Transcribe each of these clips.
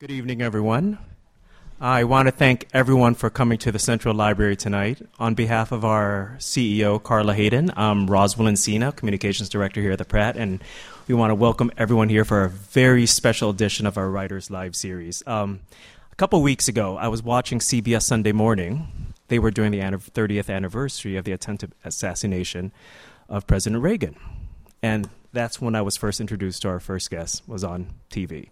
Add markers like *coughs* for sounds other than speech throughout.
Good evening, everyone. I want to thank everyone for coming to the Central Library tonight. On behalf of our CEO, Carla Hayden, I'm Roswell Encina, Communications Director here at the Pratt, and we want to welcome everyone here for a very special edition of our Writers Live series. Um, a couple weeks ago, I was watching CBS Sunday Morning. They were doing the 30th anniversary of the attempted assassination of President Reagan. And that's when I was first introduced to our first guest, was on TV.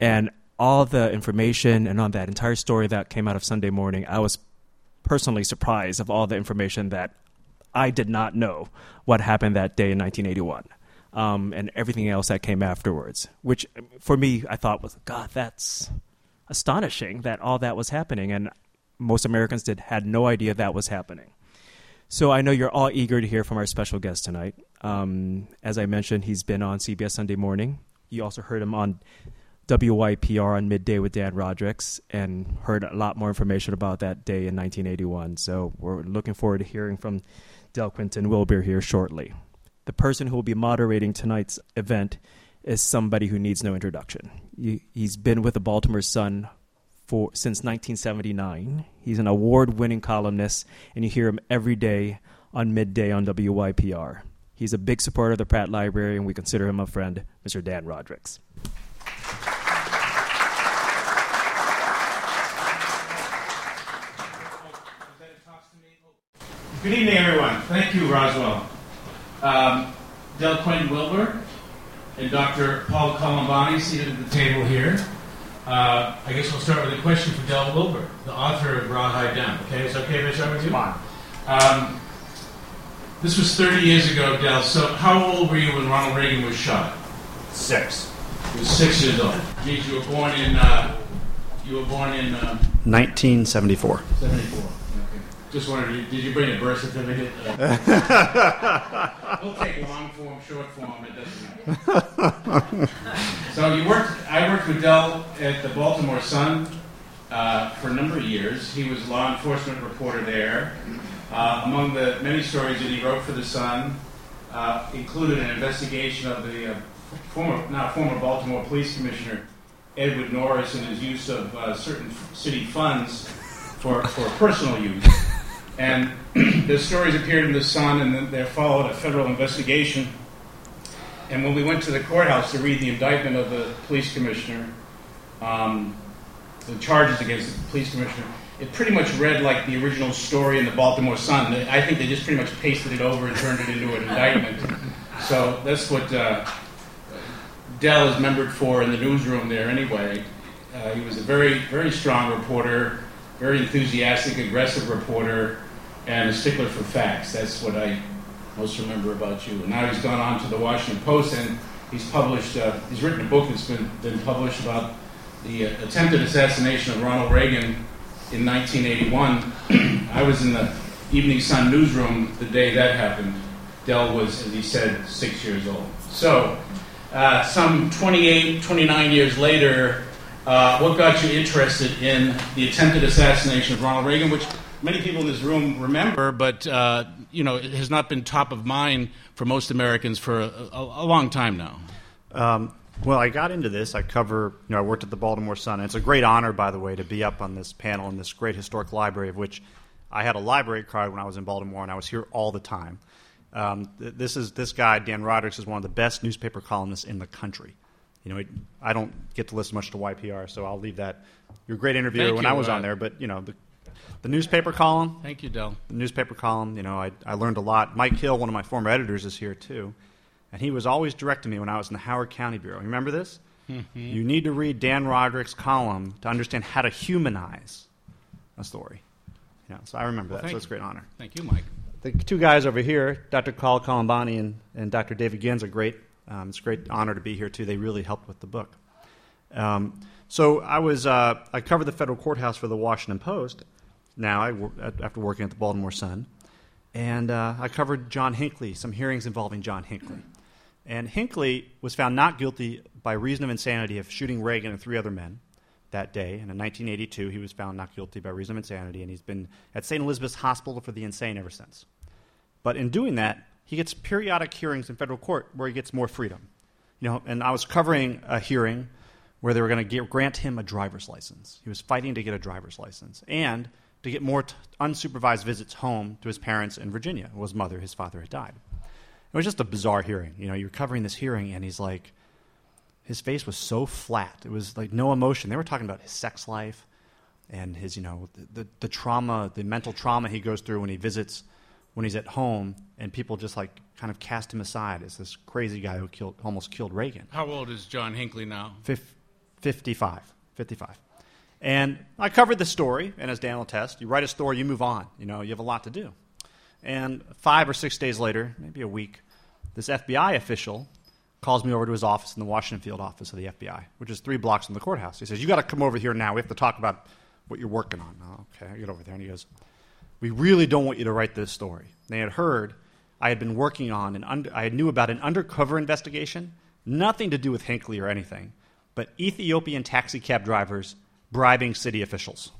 And all the information and on that entire story that came out of Sunday morning, I was personally surprised of all the information that I did not know what happened that day in 1981. Um, and everything else that came afterwards, which for me, I thought was, God, that's astonishing that all that was happening. And most Americans did had no idea that was happening. So I know you're all eager to hear from our special guest tonight. Um, as I mentioned, he's been on CBS Sunday Morning. You also heard him on WYPR on midday with Dan Rodricks and heard a lot more information about that day in 1981. So we're looking forward to hearing from Del Quentin Wilber here shortly. The person who will be moderating tonight's event is somebody who needs no introduction. He's been with the Baltimore Sun for since 1979. He's an award-winning columnist, and you hear him every day on midday on WYPR. He's a big supporter of the Pratt Library, and we consider him a friend, Mr. Dan Rodricks. Good evening, everyone. Thank you, Roswell. Um, Del Quinn Wilber and Dr. Paul Colombani seated at the table here. Uh, I guess we'll start with a question for Del Wilber, the author of Rawhide Down. Okay, is that okay if I start with you? Come on. Um, this was 30 years ago, Del. So, how old were you when Ronald Reagan was shot? Six. You were six years old. Means you were born in. Uh, you were born in. Uh, 1974. 74. Just wondering, did you bring a birth certificate? *laughs* we'll take long form, short form. It doesn't matter. *laughs* so you worked. I worked with Del at the Baltimore Sun uh, for a number of years. He was law enforcement reporter there. Uh, among the many stories that he wrote for the Sun, uh, included an investigation of the uh, former, now former Baltimore Police Commissioner Edward Norris and his use of uh, certain city funds for, for personal use. And *clears throat* the stories appeared in the Sun, and then there followed a federal investigation. And when we went to the courthouse to read the indictment of the police commissioner, um, the charges against the police commissioner, it pretty much read like the original story in the Baltimore Sun. I think they just pretty much pasted it over and turned it into an indictment. So that's what uh, Del is membered for in the newsroom there anyway. Uh, he was a very, very strong reporter, very enthusiastic, aggressive reporter, and a stickler for facts. That's what I most remember about you. And now he's gone on to the Washington Post, and he's published, uh, he's written a book that's been, been published about the uh, attempted assassination of Ronald Reagan in 1981. *clears throat* I was in the Evening Sun newsroom the day that happened. Del was, as he said, six years old. So, uh, some 28, 29 years later, uh, what got you interested in the attempted assassination of Ronald Reagan, which many people in this room remember, but uh, you know, it has not been top of mind for most Americans for a, a, a long time now. Um, well, I got into this. I cover, you know, I worked at the Baltimore Sun. And it's a great honor, by the way, to be up on this panel in this great historic library, of which I had a library card when I was in Baltimore, and I was here all the time. Um, this is this guy, Dan Rodricks, is one of the best newspaper columnists in the country. You know, I don't get to listen much to YPR, so I'll leave that. You're a great interviewer Thank when you, I was uh, on there, but you know, the, the newspaper column. Thank you, Del. The newspaper column. You know, I, I learned a lot. Mike Hill, one of my former editors, is here too, and he was always directing me when I was in the Howard County Bureau. Remember this? Mm-hmm. You need to read Dan Roderick's column to understand how to humanize a story. Yeah, so I remember Well, that. So it's a great honor. Thank you, Mike. The two guys over here, Dr. Carl Colombani and, and Dr. David Gens, are great. Um, it's a great honor to be here too. They really helped with the book. Um, so I was uh, I covered the federal courthouse for the Washington Post. Now I after working at the Baltimore Sun, and uh, I covered John Hinckley, some hearings involving John Hinckley. And Hinckley was found not guilty by reason of insanity of shooting Reagan and three other men that day. And in 1982, he was found not guilty by reason of insanity, and he's been at St. Elizabeth's Hospital for the Insane ever since. But in doing that, he gets periodic hearings in federal court where he gets more freedom. You know, and I was covering a hearing where they were going to grant him a driver's license. He was fighting to get a driver's license and to get more t- unsupervised visits home to his parents in Virginia. His mother, his father had died. It was just a bizarre hearing. You know, you're covering this hearing, and he's like, his face was so flat. It was like no emotion. They were talking about his sex life and his, you know, the, the, the trauma, the mental trauma he goes through when he visits, when he's at home, and people just like kind of cast him aside as this crazy guy who killed, almost killed Reagan. How old is John Hinckley now? Fif- 55. 55. And I covered the story, and as Dan will test, you write a story, you move on. You know, you have a lot to do. And five or six days later, maybe a week, this FBI official calls me over to his office in the Washington Field office of the FBI, which is three blocks from the courthouse. He says, You got to come over here now. We have to talk about what you're working on. Oh, okay, I get over there. And he goes, We really don't want you to write this story. They had heard I had been working on an under, I knew about an undercover investigation, nothing to do with Hinckley or anything, but Ethiopian taxi cab drivers bribing city officials.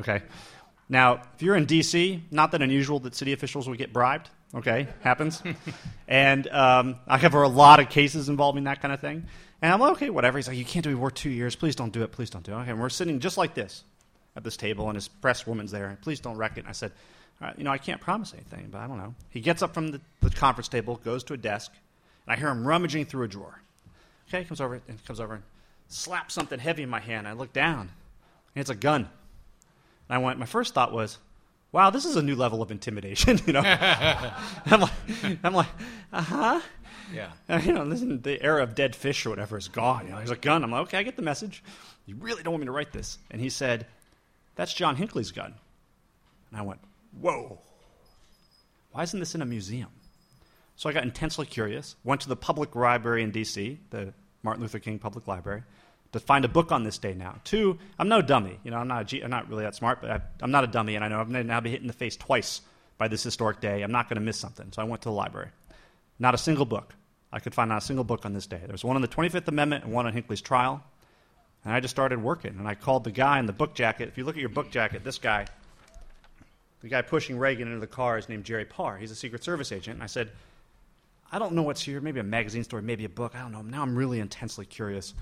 Okay? Now, if you're in D.C., not that unusual that city officials would get bribed. Okay, happens. *laughs* and um, I cover a lot of cases involving that kind of thing. And I'm like, okay, whatever. He's like, you can't do it. Work two years. Please don't do it. Please don't do it. Okay, and we're sitting just like this at this table, and his press woman's there. Please don't wreck it. And I said, you know, I can't promise anything, but I don't know. He gets up from the, the conference table, goes to a desk, and I hear him rummaging through a drawer. Okay, he comes over and comes over and slaps something heavy in my hand. I look down, and it's a gun. And I went, my first thought was, wow, this is a new level of intimidation. *laughs* you know, *laughs* I'm like, I'm like, uh huh. Yeah. And, you know, this is the era of dead fish or whatever is gone. You know, there's a gun. I'm like, okay, I get the message. You really don't want me to write this. And he said, that's John Hinckley's gun. And I went, whoa. Why isn't this in a museum? So I got intensely curious, went to the public library in D.C., the Martin Luther King Public Library, to find a book on this day now. Two, I'm no dummy. You know, I'm not, a G, I'm not really that smart, but I, I'm not a dummy, and I know I'm going to now be hit in the face twice by this historic day. I'm not going to miss something. So I went to the library. Not a single book. I could find not a single book on this day. There was one on the 25th Amendment and one on Hinckley's trial. And I just started working. And I called the guy in the book jacket. If you look at your book jacket, this guy, the guy pushing Reagan into the car is named Jerry Parr. He's a Secret Service agent. And I said, I don't know what's here. Maybe a magazine story, maybe a book. I don't know. Now I'm really intensely curious.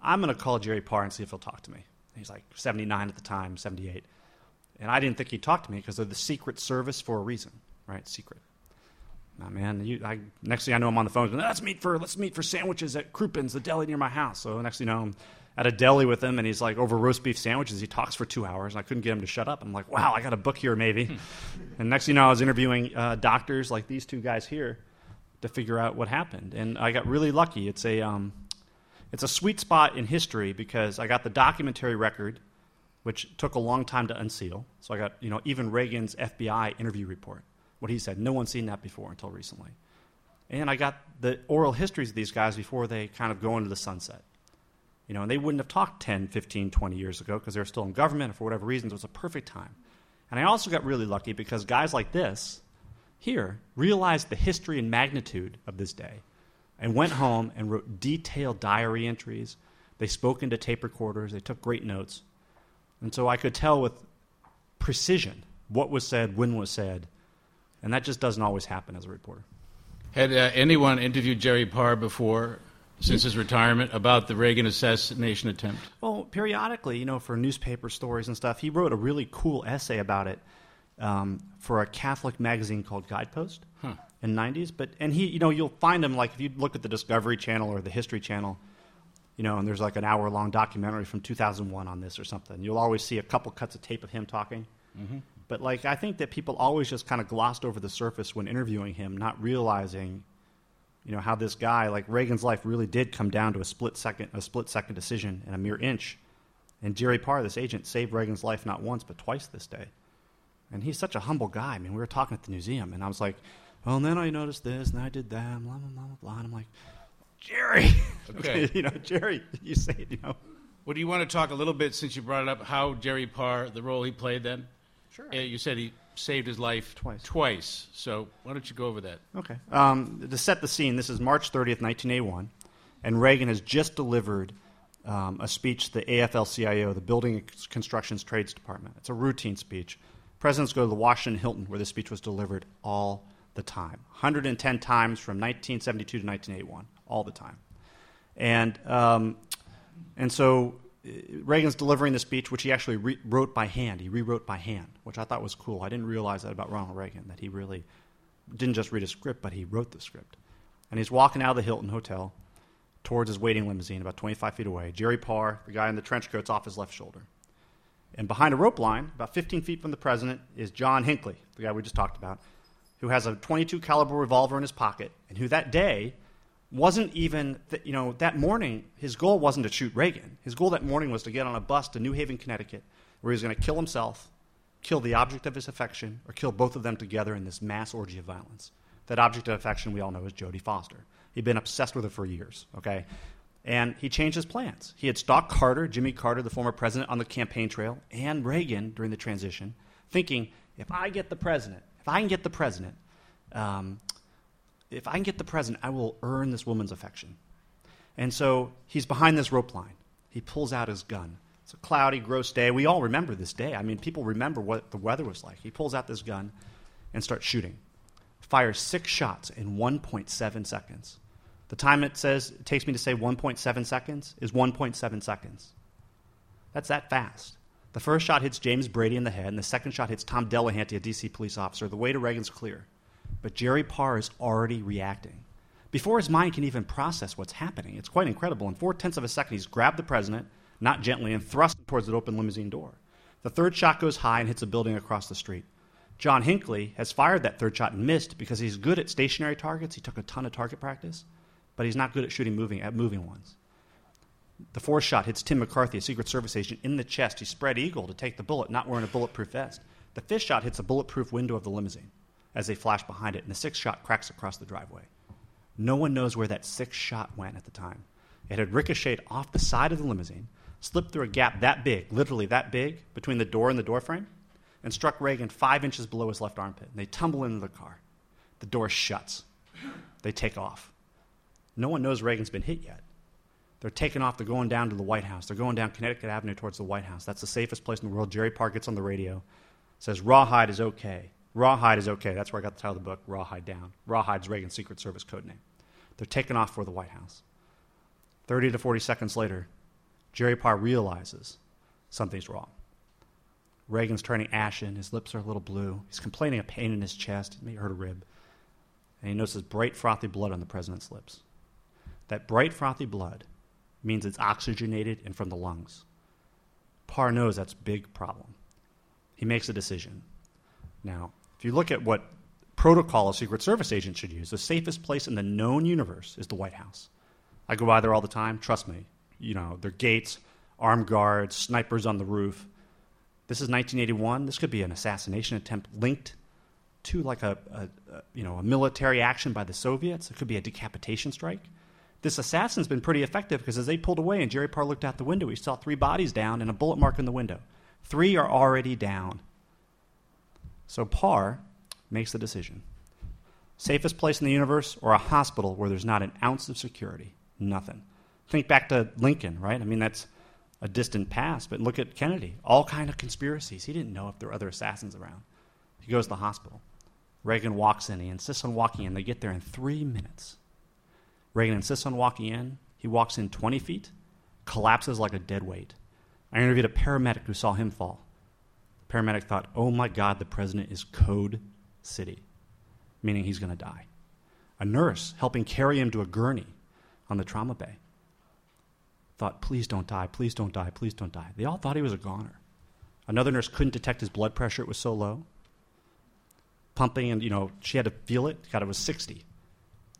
I'm going to call Jerry Parr and see if he'll talk to me. He's like 79 at the time, 78. And I didn't think he'd talk to me because they're the Secret Service for a reason, right? Secret. Nah, man, you, I, next thing I know, I'm on the phone. Let's meet for let's meet for sandwiches at Krupin's, the deli near my house. So next thing you know, I'm at a deli with him, and he's like over roast beef sandwiches. He talks for two hours, and I couldn't get him to shut up. I'm like, wow, I got a book here, maybe. *laughs* and next thing you know, I was interviewing uh, doctors like these two guys here to figure out what happened, and I got really lucky. It's a um, it's a sweet spot in history because I got the documentary record, which took a long time to unseal. So I got you know even Reagan's FBI interview report what he said. No one's seen that before until recently. And I got the oral histories of these guys before they kind of go into the sunset. You know, and they wouldn't have talked 10, 15, 20 years ago because they were still in government, or for whatever reasons, it was a perfect time. And I also got really lucky because guys like this here realized the history and magnitude of this day and went home and wrote detailed diary entries. They spoke into tape recorders, they took great notes. And so I could tell with precision what was said, when was said, and that just doesn't always happen as a reporter. Had uh, anyone interviewed Jerry Parr before, since his retirement, about the Reagan assassination attempt? Well, periodically, you know, for newspaper stories and stuff, he wrote a really cool essay about it um, for a Catholic magazine called Guidepost The 90s. But and he, you know, you'll find him like if you look at the Discovery Channel or the History Channel, you know, and there's like an hour long documentary from 2001 on this or something. You'll always see a couple cuts of tape of him talking. Mm-hmm. But like I think that people always just kind of glossed over the surface when interviewing him, not realizing, you know, how this guy like Reagan's life really did come down to a split second, a split second decision and a mere inch. And Jerry Parr, this agent, saved Reagan's life not once but twice this day. And he's such a humble guy. I mean, we were talking at the museum, and I was like, "Well, and then I noticed this, and I did that, blah blah blah blah." blah. And I'm like, "Jerry, *laughs* Okay. *laughs* you know, Jerry, you say it, you know." Well, do you want to talk a little bit, since you brought it up, how Jerry Parr, the role he played then? Sure. Uh, you said he saved his life Twice. Twice. So why don't you go over that? Okay. Um, to set the scene, this is March 30th, 1981, and Reagan has just delivered um, a speech to the AFL-CIO, the Building and Constructions Trades Department. It's a routine speech. Presidents go to the Washington Hilton, where this speech was delivered all the time, 110 times from 1972 to 1981, all the time. And um, And so uh, Reagan's delivering the speech, which he actually re- wrote by hand. He rewrote by hand, which I thought was cool. I didn't realize that about Ronald Reagan, that he really didn't just read a script, but he wrote the script. And he's walking out of the Hilton Hotel towards his waiting limousine, about 25 feet away. Jerry Parr, the guy in the trench coat's off his left shoulder. And behind a rope line, about 15 feet from the president, is John Hinckley, the guy we just talked about, who has a 22 caliber revolver in his pocket, and who that day wasn't even, th- you know, that morning, his goal wasn't to shoot Reagan. His goal that morning was to get on a bus to New Haven, Connecticut, where he was going to kill himself, kill the object of his affection, or kill both of them together in this mass orgy of violence. That object of affection we all know is Jodie Foster. He'd been obsessed with her for years, okay? And he changed his plans. He had stalked Carter, Jimmy Carter, the former president, on the campaign trail, and Reagan during the transition, thinking, if I get the president, if I can get the president, um, if I can get the president, I will earn this woman's affection. And so he's behind this rope line. He pulls out his gun. It's a cloudy, gross day. We all remember this day. I mean, people remember what the weather was like. He pulls out this gun and starts shooting. Fires six shots in 1.7 seconds. The time it says it takes me to say 1.7 seconds is 1.7 seconds. That's that fast. The first shot hits James Brady in the head, and the second shot hits Tom Delahanty, a DC police officer. The way to Reagan's clear. But Jerry Parr is already reacting. Before his mind can even process what's happening, it's quite incredible. In four tenths of a second, he's grabbed the president, not gently, and thrust him towards the open limousine door. The third shot goes high and hits a building across the street. John Hinckley has fired that third shot and missed because he's good at stationary targets. He took a ton of target practice, but he's not good at shooting moving at moving ones. The fourth shot hits Tim McCarthy, a Secret Service agent, in the chest. He spread eagle to take the bullet, not wearing a bulletproof vest. The fifth shot hits a bulletproof window of the limousine as they flash behind it, and the sixth shot cracks across the driveway. No one knows where that sixth shot went at the time. It had ricocheted off the side of the limousine, slipped through a gap that big, literally that big, between the door and the doorframe, and struck Reagan five inches below his left armpit. And they tumble into the car. The door shuts. They take off. No one knows Reagan's been hit yet. They're taking off. They're going down to the White House. They're going down Connecticut Avenue towards the White House. That's the safest place in the world. Jerry Parr gets on the radio, says Rawhide is okay. Rawhide is okay. That's where I got the title of the book, Rawhide Down. Rawhide's Reagan's Secret Service code name. They're taking off for the White House. 30 to 40 seconds later, Jerry Parr realizes something's wrong. Reagan's turning ashen. His lips are a little blue. He's complaining of pain in his chest. It may hurt a rib. And he notices bright, frothy blood on the president's lips. That bright, frothy blood means it's oxygenated and from the lungs. Parr knows that's a big problem. He makes a decision. Now, if you look at what protocol a Secret Service agent should use, the safest place in the known universe is the White House. I go by there all the time. Trust me. You know, there are gates, armed guards, snipers on the roof. This is 1981. This could be an assassination attempt linked to like a, a, a, you know a military action by the Soviets. It could be a decapitation strike. This assassin's been pretty effective because as they pulled away and Jerry Parr looked out the window, he saw three bodies down and a bullet mark in the window. Three are already down. So Parr makes the decision. Safest place in the universe or a hospital where there's not an ounce of security? Nothing. Think back to Lincoln, right? I mean, that's a distant past, but look at Kennedy. All kind of conspiracies. He didn't know if there were other assassins around. He goes to the hospital. Reagan walks in. He insists on walking in. They get there in three minutes. Reagan insists on walking in. He walks in 20 feet, collapses like a dead weight. I interviewed a paramedic who saw him fall. The Paramedic thought, oh my God, the president is Code City, meaning he's going to die. A nurse helping carry him to a gurney on the trauma bay thought, please don't die, please don't die, please don't die. They all thought he was a goner. Another nurse couldn't detect his blood pressure, it was so low. Pumping, and you know, she had to feel it. God, it was 60.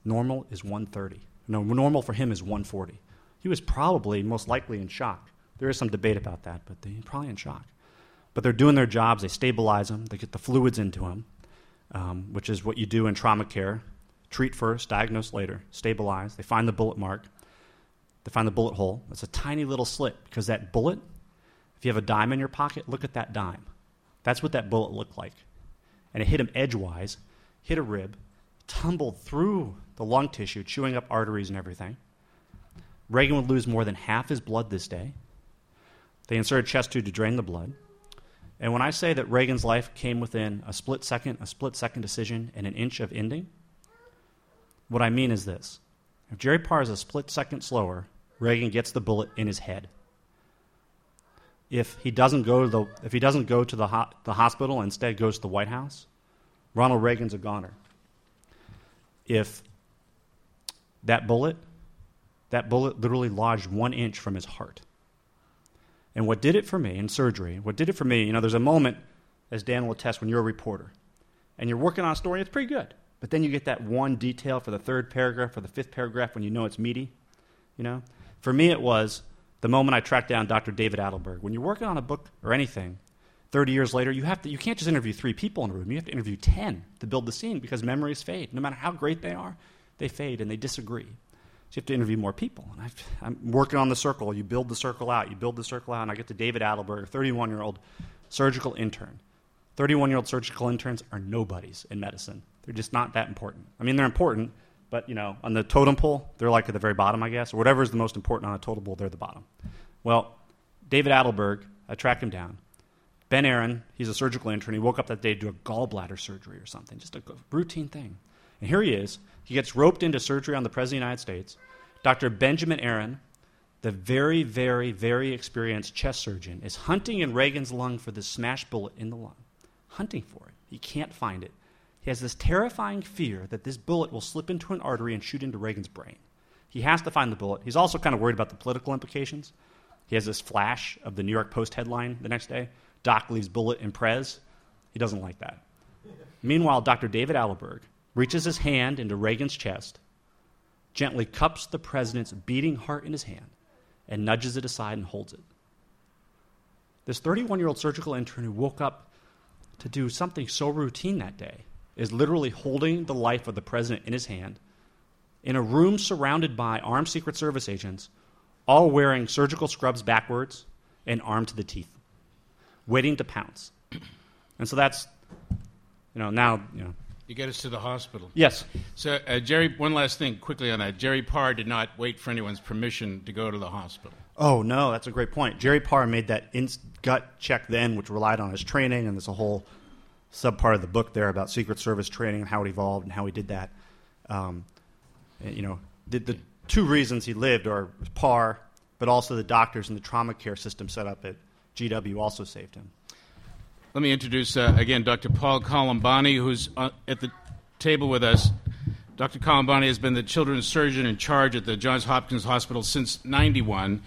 Normal is 130. No, normal for him is 140. He was probably most likely in shock. There is some debate about that, but he's probably in shock. But they're doing their jobs. They stabilize him. They get the fluids into him, um, which is what you do in trauma care. Treat first, diagnose later, stabilize. They find the bullet mark. They find the bullet hole. It's a tiny little slit because that bullet, if you have a dime in your pocket, look at that dime. That's what that bullet looked like. And it hit him edgewise, hit a rib, tumbled through the lung tissue, chewing up arteries and everything. Reagan would lose more than half his blood this day. They inserted chest tube to drain the blood. And when I say that Reagan's life came within a split second, a split second decision, and an inch of ending, what I mean is this. If Jerry Parr is a split second slower, Reagan gets the bullet in his head. If he doesn't go to the, if he doesn't go to the, ho- the hospital instead goes to the White House, Ronald Reagan's a goner. If that bullet, that bullet literally lodged one inch from his heart. And what did it for me in surgery, what did it for me, you know, there's a moment, as Dan will attest, when you're a reporter and you're working on a story, it's pretty good. But then you get that one detail for the third paragraph or the fifth paragraph when you know it's meaty. You know? For me, it was the moment I tracked down Dr. David Adelberg. When you're working on a book or anything, 30 years later, you, have to, you can't just interview three people in a room. You have to interview 10 to build the scene because memories fade. No matter how great they are, they fade and they disagree. So you have to interview more people. And i am working on the circle. You build the circle out. You build the circle out. And I get to David Adelberg, a 31 year old surgical intern. 31 year old surgical interns are nobodies in medicine. They're just not that important. I mean, they're important, but you know, on the totem pole, they're like at the very bottom, I guess, or whatever is the most important on a totem pole, they're the bottom. Well, David Adelberg, I tracked him down. Ben Aaron, he's a surgical intern. He woke up that day to do a gallbladder surgery or something, just a routine thing. And here he is. He gets roped into surgery on the President of the United States. Dr. Benjamin Aaron, the very, very, very experienced chest surgeon, is hunting in Reagan's lung for this smash bullet in the lung. Hunting for it. He can't find it. He has this terrifying fear that this bullet will slip into an artery and shoot into Reagan's brain. He has to find the bullet. He's also kind of worried about the political implications. He has this flash of the New York Post headline the next day Doc leaves bullet in Prez. He doesn't like that. Meanwhile, Dr. David Adelberg reaches his hand into Reagan's chest, gently cups the president's beating heart in his hand, and nudges it aside and holds it. This 31 year old surgical intern who woke up to do something so routine that day is literally holding the life of the president in his hand in a room surrounded by armed Secret Service agents, all wearing surgical scrubs backwards and armed to the teeth, waiting to pounce. *clears throat* And so that's, you know, now, you know. You get us to the hospital. Yes. So, uh, Jerry, one last thing quickly on that. Jerry Parr did not wait for anyone's permission to go to the hospital. Oh, no, that's a great point. Jerry Parr made that in- gut check then, which relied on his training, and there's a whole sub part of the book there about Secret Service training and how it evolved and how he did that. Um, you know, the, the, two reasons he lived are Parr, but also the doctors and the trauma care system set up at GW also saved him. Let me introduce uh, again Dr. Paul Colombani, who's uh, at the table with us. Dr. Colombani has been the children's surgeon in charge at the Johns Hopkins Hospital since 91.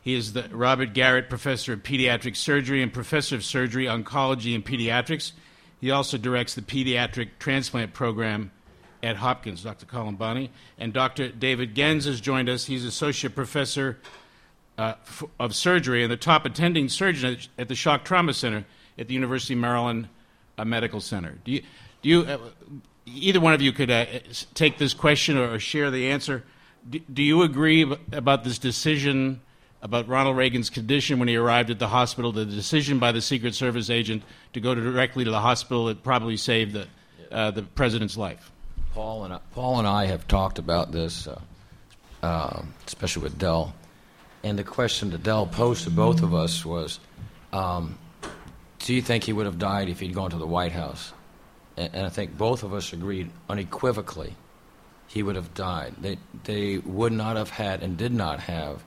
He is the Robert Garrett Professor of Pediatric Surgery and Professor of Surgery, Oncology, and Pediatrics he also directs the pediatric transplant program at Hopkins, Dr. Colombani. And Dr. David Gens has joined us. He's associate professor uh, f- of surgery and the top attending surgeon at, the Shock Trauma Center at the University of Maryland uh, Medical Center. Do you, do you uh, either one of you could uh, take this question or, share the answer? Do, do you agree about this decision about Ronald Reagan's condition when he arrived at the hospital, the decision by the Secret Service agent to go directly to the hospital that probably saved the, uh, the president's life. Paul and I, Paul and I have talked about this, uh, especially with Del. And the question that Del posed to both of us was, um, "Do you think he would have died if he'd gone to the White House?" And, and I think both of us agreed unequivocally he would have died. They they would not have had and did not have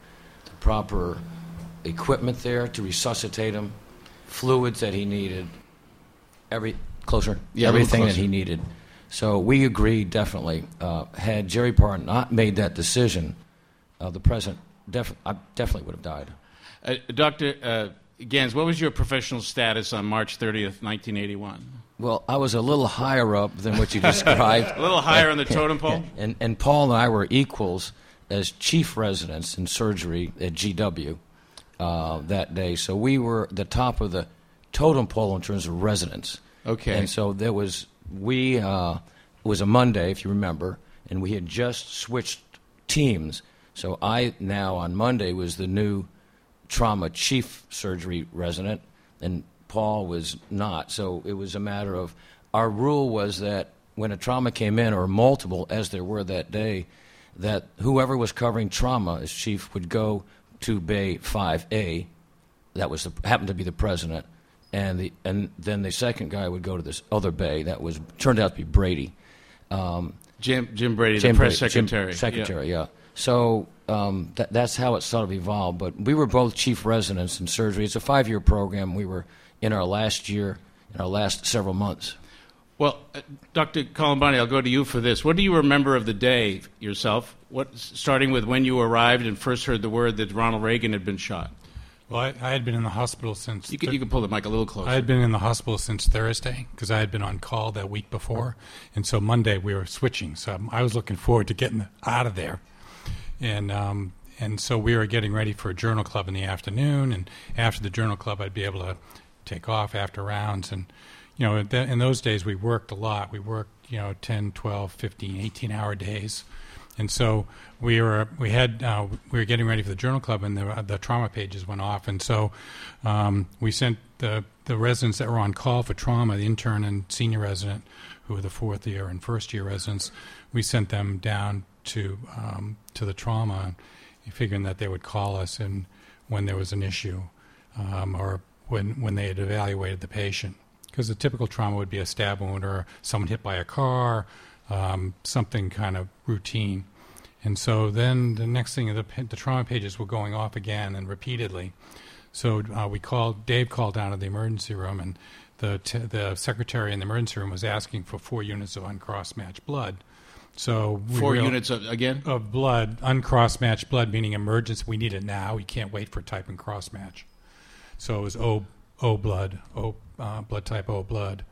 the proper equipment there to resuscitate him, fluids that he needed, every closer, yeah, everything closer. that he needed. So we agreed definitely. Uh, had Jerry Parr not made that decision, uh, the president def- I definitely would have died. Uh, Dr. Uh, Gens, what was your professional status on March 30th, 1981? Well, I was a little higher up than what you described. *laughs* a little higher on the totem *laughs* pole? And, and Paul and I were equals as chief residents in surgery at GW uh, that day. So we were the top of the totem pole in terms of residents. Okay. And so there was we uh, it was a Monday, if you remember, and we had just switched teams. So I now on Monday was the new trauma chief surgery resident, and Paul was not. So it was a matter of our rule was that when a trauma came in, or multiple, as there were that day, that whoever was covering trauma as chief would go to Bay 5A. That was the, happened to be the president, and the and then the second guy would go to this other bay that was turned out to be Brady. Um, Jim Jim Brady, Jim the press Brady, secretary. Jim, secretary, yeah. yeah. So um, that, that's how it sort of evolved. But we were both chief residents in surgery. It's a five year program. We were in our last year, in our last several months. Well, uh, Dr. Colombani, I'll go to you for this. What do you remember of the day yourself? What, starting with when you arrived and first heard the word that Ronald Reagan had been shot. Well, I, I had been in the hospital since. You can, you can pull the mic a little closer. I had been in the hospital since Thursday because I had been on call that week before, and so Monday we were switching. So I was looking forward to getting out of there, and um, and so we were getting ready for a journal club in the afternoon. And after the journal club, I'd be able to take off after rounds. And you know, in those days we worked a lot. We worked you know 10, 12, 15, 18 hour days. And so we were we had uh, we were getting ready for the journal club, and the the trauma pages went off, and so um, we sent the the residents that were on call for trauma, the intern and senior resident, who were the fourth year and first year residents, we sent them down to um, to the trauma, figuring that they would call us and when there was an issue, um, or when when they had evaluated the patient, because the typical trauma would be a stab wound or someone hit by a car um, something kind of routine. And so then the next thing, the, the trauma pages were going off again and repeatedly. So uh, we called, Dave called down to the emergency room, and the, t- the secretary in the emergency room was asking for four units of uncross matched blood. So four units of, again of blood, uncross matched blood, meaning emergency. We need it now. We can't wait for type and cross match. So it was O O blood, O uh, blood type O blood,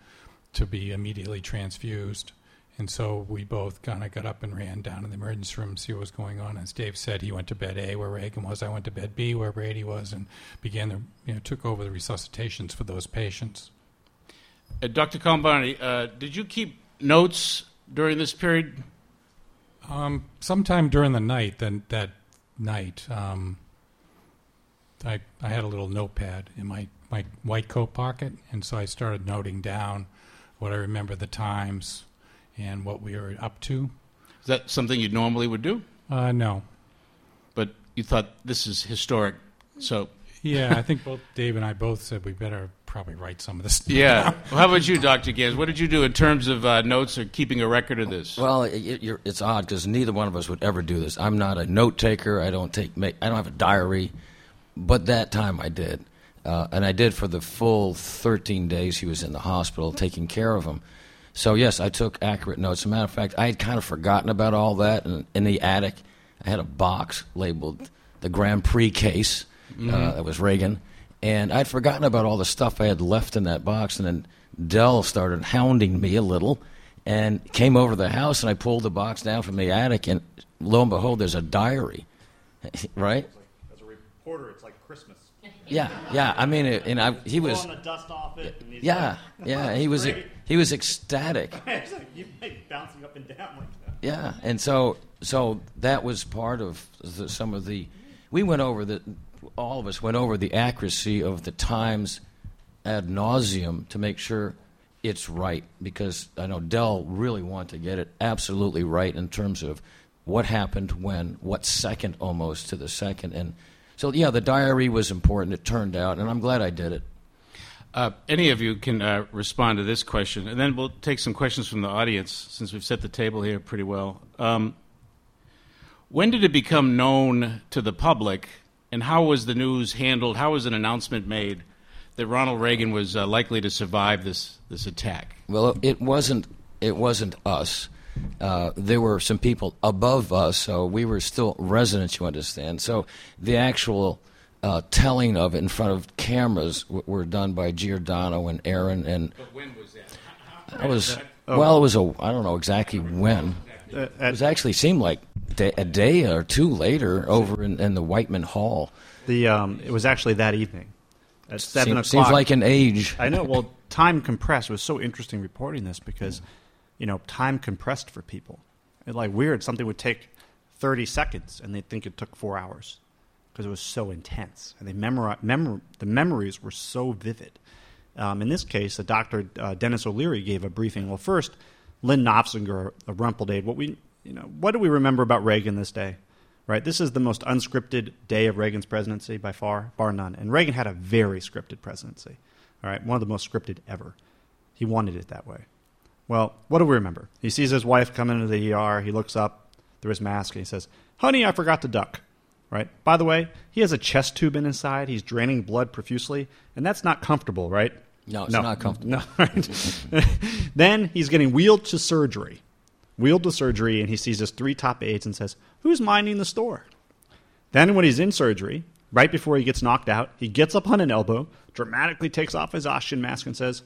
to be immediately transfused. And so we both kind of got up and ran down in the emergency room to see what was going on. As Dave said, he went to bed A where Reagan was. I went to bed B where Brady was, and began the you know took over the resuscitations for those patients. Uh, Dr. Colombani, uh, did you keep notes during this period? Um, sometime during the night, then that night, um, I I had a little notepad in my my white coat pocket, and so I started noting down what I remember the times and what we were up to. Is that something you normally would do? Uh, no. But you thought this is historic, so. Yeah, I think both Dave and I both said we better probably write some of this. Yeah. well, how about you, Dr. Gens? What did you do in terms of uh, notes or keeping a record of this? Well, it, it's odd because neither one of us would ever do this. I'm not a note taker. I don't take. Make, I don't have a diary, but that time I did, uh, and I did for the full 13 days he was in the hospital, taking care of him. So yes, I took accurate notes. As a matter of fact, I had kind of forgotten about all that. And in the attic, I had a box labeled the Grand Prix case. Uh, mm-hmm. Uh, that was Reagan, and I'd forgotten about all the stuff I had left in that box. And then Del started hounding me a little, and came over to the house, and I pulled the box down from the attic, and lo and behold, there's a diary, *laughs* right? As a reporter, it's like Christmas. *laughs* Yeah, yeah. I mean, it, and I, he was. dust off it. yeah, like, *laughs* yeah. He was. Great he was ecstatic. bouncing up and down like that. Yeah, and so so that was part of the, some of the. We went over the. All of us went over the accuracy of the times ad nauseum to make sure it's right because I know Del really wanted to get it absolutely right in terms of what happened when, what second almost to the second, and so yeah, the diary was important. It turned out, and I'm glad I did it. Uh, any of you can uh, respond to this question, and then we'll take some questions from the audience since we've set the table here pretty well. Um, when did it become known to the public, and how was the news handled? How was an announcement made that Ronald Reagan was uh, likely to survive this this attack? Well, it wasn't. It wasn't us. Uh, there were some people above us, so we were still residents. You understand? So the actual uh, telling of it in front of cameras w- were done by Giordano and Aaron. And but when was that? I was oh. well. It was a I don't know exactly when. Uh, it was actually seemed like a day or two later over in, in the Whiteman Hall. The um, it was actually that evening at seven seems, o'clock. Seems like an age. I know. Well, time compressed. It was so interesting reporting this because, you know, time compressed for people. It's like weird. Something would take thirty seconds, and they'd think it took four hours because it was so intense, and they memori- mem- the memories were so vivid. Um, in this case, the Dr. Uh, Dennis O'Leary gave a briefing. Well, first, Lyn Nofziger of Rumpled Aide. What we, you know, what do we remember about Reagan this day? Right, this is the most unscripted day of Reagan's presidency by far, bar none. And Reagan had a very scripted presidency. All right, one of the most scripted ever. He wanted it that way. Well, what do we remember? He sees his wife come into the ER. He looks up through his mask and he says, Honey, I forgot to duck. Right? By the way, he has a chest tube in his side. He's draining blood profusely, and that's not comfortable, right? No, it's not comfortable. No. Right? *laughs* then he's getting wheeled to surgery. Wheeled to surgery, and he sees his three top aides and says, Who's minding the store? Then, when he's in surgery, right before he gets knocked out, he gets up on an elbow, dramatically takes off his oxygen mask, and says,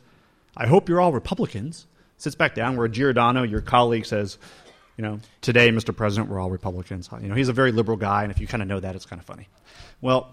I hope you're all Republicans. Sits back down where Giordano, your colleague, says, you know, today, Mr. President, we're all Republicans. You know, he's a very liberal guy, and if you kind of know that, it's kind of funny. Well,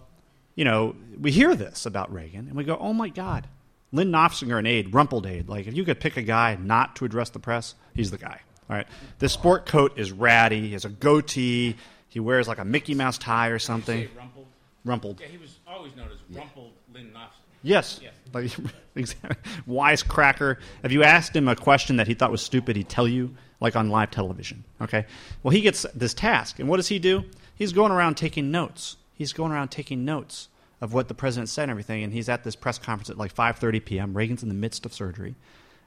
you know, we hear this about Reagan, and we go, oh my God, Lyn Nofziger, an aide, rumpled aide. Like, if you could pick a guy not to address the press, he's the guy. All right. This sport coat is ratty. He has a goatee. He wears like a Mickey Mouse tie or something. Rumpled. Rumpled. Yeah, he was always known as rumpled Lynn Nofs. Yes. Yes. Like, *laughs* exactly. Wisecracker. If you asked him a question that he thought was stupid, he'd tell you, like on live television. Okay? Well, he gets this task. And what does he do? He's going around taking notes. He's going around taking notes of what the president said and everything. And he's at this press conference at like 5.30 p.m. Reagan's in the midst of surgery.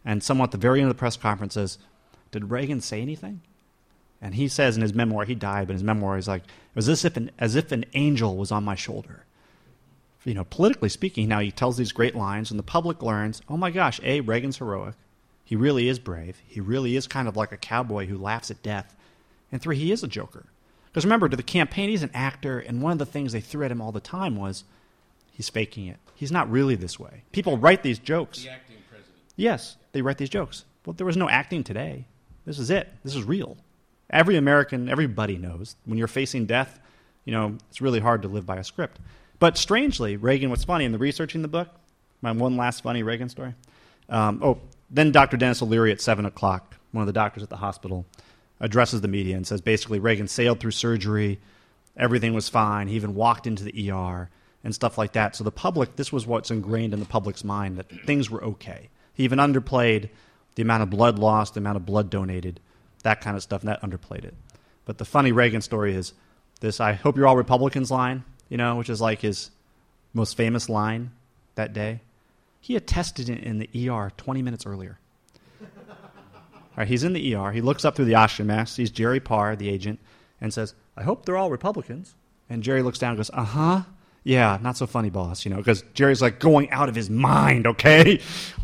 And someone at the very end of the press conference says, did Reagan say anything? And he says in his memoir, he died, but in his memoir, he's like, it was as if an, as if an angel was on my shoulder you know, politically speaking, now he tells these great lines, and the public learns, oh my gosh, A, Reagan's heroic. He really is brave. He really is kind of like a cowboy who laughs at death. And three, he is a joker. Because remember, to the campaign, he's an actor, and one of the things they threw at him all the time was he's faking it. He's not really this way. People write these jokes. The acting president. Yes, they write these jokes. Well, there was no acting today. This is it. This is real. Every American, everybody knows when you're facing death, you know, it's really hard to live by a script. But strangely, Reagan, what's funny in the researching the book, my one last funny Reagan story. Um, oh, then Dr. Dennis O'Leary at 7 o'clock, one of the doctors at the hospital, addresses the media and says basically Reagan sailed through surgery, everything was fine. He even walked into the ER and stuff like that. So the public, this was what's ingrained in the public's mind that things were okay. He even underplayed the amount of blood lost, the amount of blood donated, that kind of stuff, and that underplayed it. But the funny Reagan story is this I hope you're all Republicans line, you know, which is like his most famous line that day. He had tested it in the ER 20 minutes earlier. All right, he's in the ER. He looks up through the oxygen mask, sees Jerry Parr, the agent, and says, I hope they're all Republicans. And Jerry looks down and goes, Uh huh. Yeah, not so funny, boss, you know, because Jerry's like going out of his mind, okay?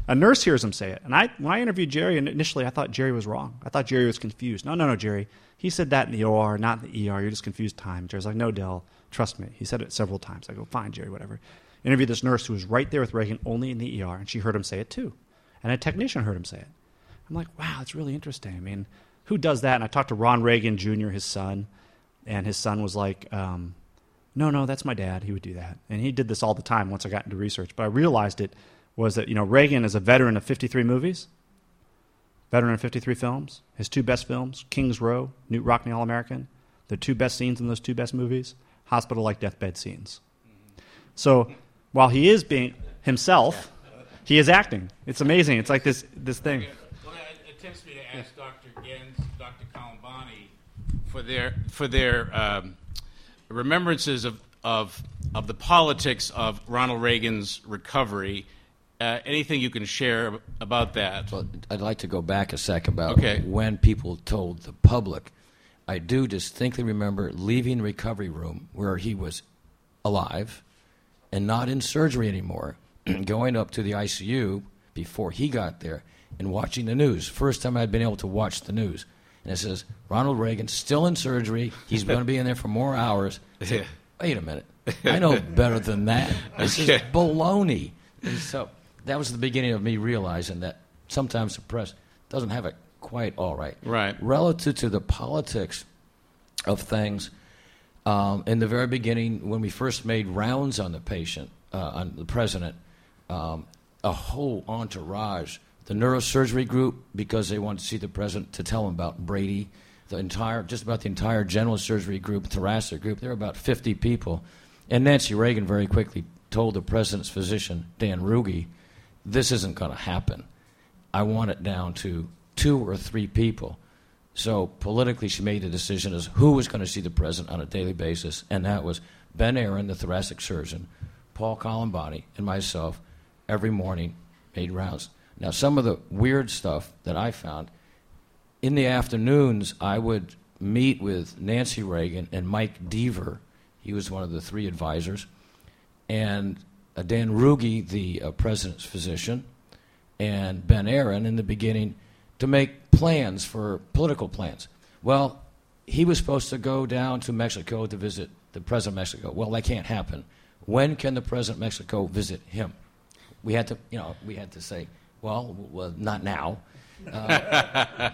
A nurse hears him say it. And I, when I interviewed Jerry, initially I thought Jerry was wrong. I thought Jerry was confused. No, no, no, Jerry. He said that in the OR, not in the ER. You're just confused time. Jerry's like, No, Del, trust me. He said it several times. I go, Fine, Jerry, whatever. Interviewed this nurse who was right there with Reagan, only in the ER, and she heard him say it too. And a technician heard him say it. I'm like, wow, that's really interesting. I mean, who does that? And I talked to Ron Reagan Jr., his son, and his son was like, um, no, no, that's my dad. He would do that. And he did this all the time once I got into research. But I realized it was that, you know, Reagan is a veteran of 53 movies, veteran of 53 films. His two best films, King's Row, Knute Rockne All American, the two best scenes in those two best movies, hospital like deathbed scenes. So while he is being himself, he is acting. It's amazing. It's like this, this thing. Well, tempts me to ask Dr. Gens, Dr. Colombani, for their for their um, remembrances of, of of the politics of Ronald Reagan's recovery. Uh, anything you can share about that? Well, I'd like to go back a sec about Okay. when people told the public. I do distinctly remember leaving the recovery room where he was alive and not in surgery anymore, *clears throat* going up to the ICU before he got there and watching the news. First time I'd been able to watch the news. And it says, Ronald Reagan still in surgery. He's going to be in there for more hours. Wait a minute. I know better than that. This is baloney. And so that was the beginning of me realizing that sometimes the press doesn't have it quite all right. Right. Relative to the politics of things, um, in the very beginning, when we first made rounds on the patient, uh, on the president, um, a whole entourage, the neurosurgery group, because they wanted to see the president to tell him about Brady, the entire, just about the entire general surgery group, thoracic group, there were about 50 people. And Nancy Reagan very quickly told the president's physician, Dan Ruge, this isn't going to happen. I want it down to two or three people. So politically, she made the decision as who was going to see the president on a daily basis, and that was Ben Aaron, the thoracic surgeon, Paul Colombani, and myself. Every morning, made rounds. Now, some of the weird stuff that I found in the afternoons, I would meet with Nancy Reagan and Mike Deaver. He was one of the three advisors. And uh, Dan Ruge, the uh, president's physician, and Ben Aaron in the beginning to make plans for political plans. Well, he was supposed to go down to Mexico to visit the president of Mexico. Well, that can't happen. When can the president of Mexico visit him? We had to, you know, we had to say, well, well not now. Uh,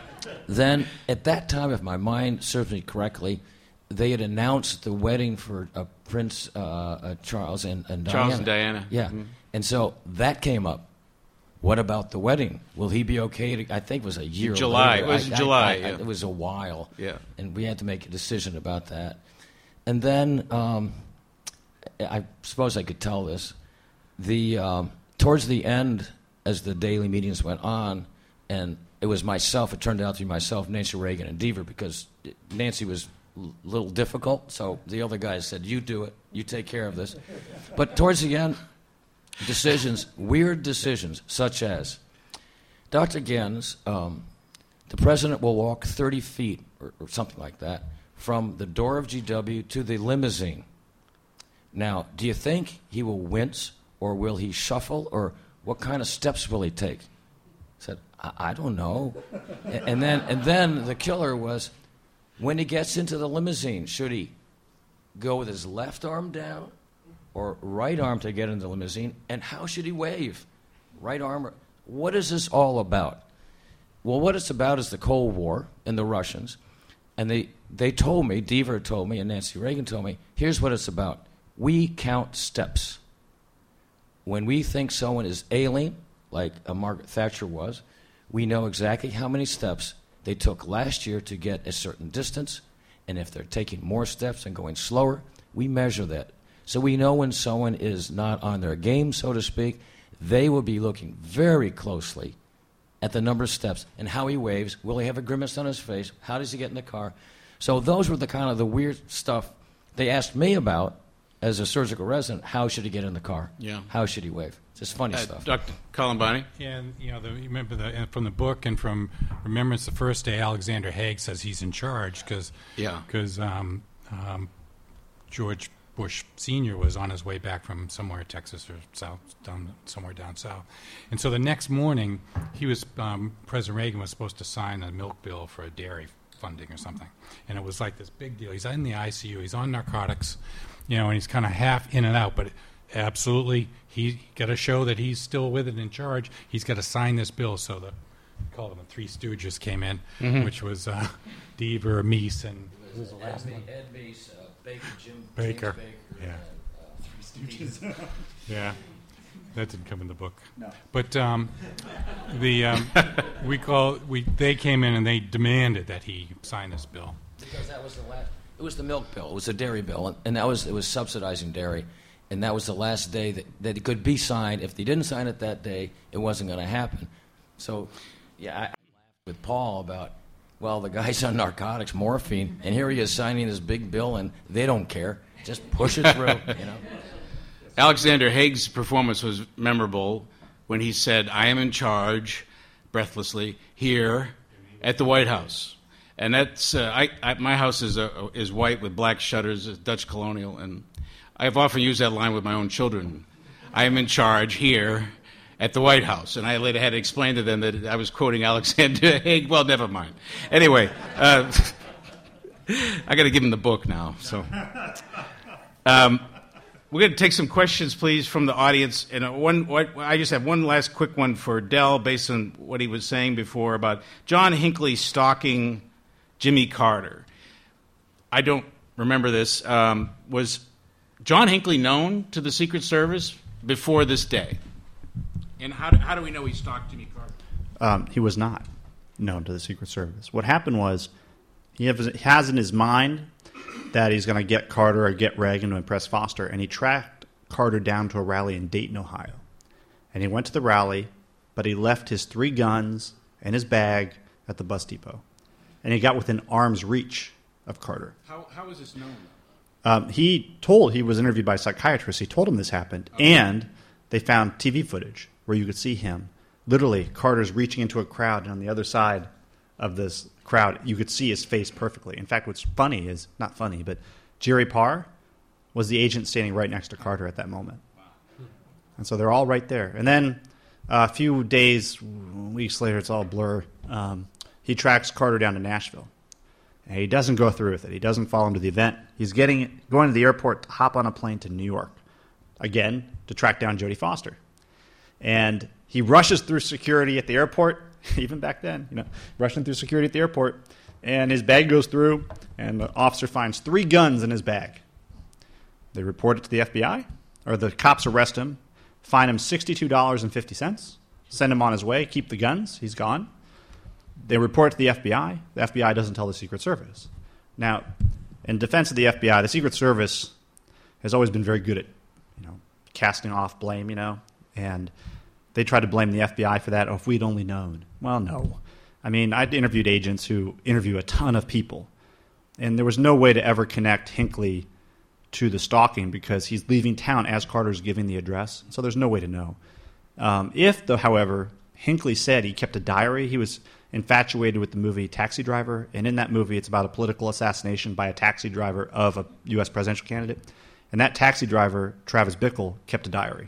then, at that time, if my mind serves me correctly, they had announced the wedding for uh, Prince uh, uh Charles and, and Charles Diana. and Diana. Yeah, Mm-hmm. and so that came up. What about the wedding? Will he be okay? To, I think it was a year. July. later. It was I- I- July, I- I- yeah. it was a while. Yeah. and we had to make a decision about that. And then um, I suppose I could tell this. The um, towards the end, as the daily meetings went on, and it was myself. It turned out to be myself, Nancy Reagan, and Deaver because Nancy was a little difficult. So the other guys said, "You do it. You take care of this." But towards the end, decisions, weird decisions, such as Dr. Gens, um, the president will walk 30 feet or, or something like that from the door of GW to the limousine. Now, do you think he will wince or will he shuffle or what kind of steps will he take? I said, I, I don't know. A- and then and then the killer was when he gets into the limousine, should he go with his left arm down or right arm to get into the limousine? And how should he wave? Right arm? Or, what is this all about? Well, what it's about is the Cold War and the Russians. And they, they told me, Deaver told me, and Nancy Reagan told me, here's what it's about. We count steps. When we think someone is ailing, like a Margaret Thatcher was, we know exactly how many steps they took last year to get a certain distance. And if they're taking more steps and going slower, we measure that. So we know when someone is not on their game, so to speak, they will be looking very closely at the number of steps and how he waves. Will he have a grimace on his face? How does he get in the car? So those were the kind of the weird stuff they asked me about as a surgical resident. How should he get in the car? Yeah. How should he wave? It's just funny Uh, stuff. Dr. Colombani? And you know, the, you remember the, from the book and from Remembrance the First Day, Alexander Haig says he's in charge because Yeah. um, um, George Bush Senior was on his way back from somewhere in Texas or south down somewhere down south, and so the next morning he was um, President Reagan was supposed to sign a milk bill for a dairy funding or something, and it was like this big deal. He's in the ICU, he's on narcotics, you know, and he's kind of half in and out, but absolutely he's got to show that he's still with it in charge. He's got to sign this bill. So the we call them the Three Stooges came in, which was uh, *laughs* Deaver, Meese, and who was the last one? Ed Meese, uh, Baker, Jim Baker. James Yeah. *laughs* Yeah, that didn't come in the book. No. But um, the um, *laughs* we call we they came in and they demanded that he sign this bill. Because that was the last. It was the milk bill. It was the dairy bill, and, and that was it was subsidizing dairy, and that was the last day that, that it could be signed. If they didn't sign it that day, it wasn't going to happen. So, yeah, I, I laughed with Paul about. Well, the guy's on narcotics, morphine, and here he is signing this big bill, and they don't care. Just push it through, you know. *laughs* Alexander Haig's performance was memorable when he said, I am in charge, breathlessly, here at the White House. And that's, uh, I, I, my house is, uh, is white with black shutters, Dutch colonial, and I've often used that line with my own children. I am in charge here at the White House. And I later had to explain to them that I was quoting *laughs* Alexander Haig. Well, never mind. Anyway, uh, *laughs* I got to give him the book now. So. Um, we're going to take some questions, please, from the audience. And uh, one, I just have one last quick one for Del, based on what he was saying before about John Hinckley stalking Jimmy Carter. I don't remember this. Um, was John Hinckley known to the Secret Service before this day? And how do, how do we know he stalked Jimmy Carter? Um, he was not known to the Secret Service. What happened was he has in his mind that he's going to get Carter or get Reagan to impress Foster, and he tracked Carter down to a rally in Dayton, Ohio. And he went to the rally, but he left his three guns and his bag at the bus depot. And he got within arm's reach of Carter. How, how is this known? Um, he told he was interviewed by psychiatrists. He told him this happened, and they found TV footage where you could see him literally Carter's reaching into a crowd, and on the other side of this crowd, you could see his face perfectly. In fact, what's funny is not funny, but Jerry Parr was the agent standing right next to Carter at that moment. And so they're all right there. And then uh, a few days, weeks later, it's all blur. Um, he tracks Carter down to Nashville. And he doesn't go through with it. He doesn't follow him to the event. He's getting going to the airport to hop on a plane to New York, again to track down Jodie Foster. And he rushes through security at the airport, *laughs* even back then, you know, rushing through security at the airport, and his bag goes through, and the officer finds three guns in his bag. They report it to the FBI, or the cops arrest him, fine him $62.50, send him on his way, keep the guns, he's gone. They report to the FBI. The FBI doesn't tell the Secret Service. Now, in defense of the FBI, the Secret Service has always been very good at, you know, casting off blame, you know, and they try to blame the FBI for that. Oh, if we'd only known. Well, no. I mean, I'd interviewed agents who interview a ton of people, and there was no way to ever connect Hinckley to the stalking because he's leaving town as Carter's giving the address. So there's no way to know. Um, if, though, however, Hinckley said he kept a diary, he was infatuated with the movie Taxi Driver, and in that movie, it's about a political assassination by a taxi driver of a U.S. presidential candidate. And that taxi driver, Travis Bickle, kept a diary.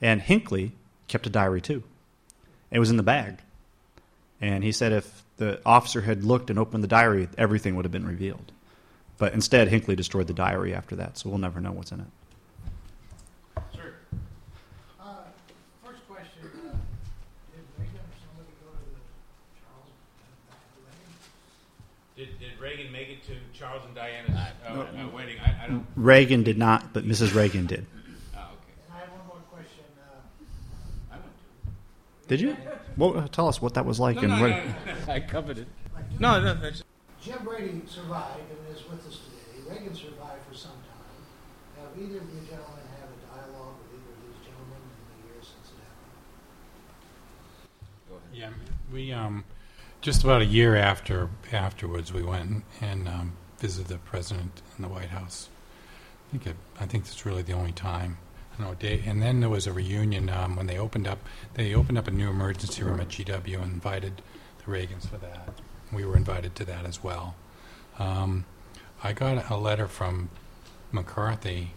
And Hinckley kept a diary too. It was in the bag. And he said if the officer had looked and opened the diary, everything would have been revealed. But instead, Hinckley destroyed the diary after that, so we'll never know what's in it. Sir. Uh, First question, uh, did Reagan or somebody go to the Charles and Diana wedding? Did, did Reagan make it to Charles and Diana's uh, uh, wedding? I, I don't. Reagan did not, but Mrs. Reagan did. Oh, okay. And I have one more question. uh, I went to. Did you? Well, tell us what that was like. No, and no, where- no, no, *laughs* I covered it. like, No, no, that's. Jim Brady survived and is with us today. Reagan survived for some time. Have either of you gentlemen had a dialogue with either of these gentlemen in the years since it happened? Go ahead. Yeah, we um, just about a year after afterwards, we went and um, visited the president in the White House. I think it, I think that's really the only time. Day, and then there was a reunion um, when they opened up. They opened up a new emergency room at GW and invited the Reagans for that. We were invited to that as well. Um, I got a letter from McCarthy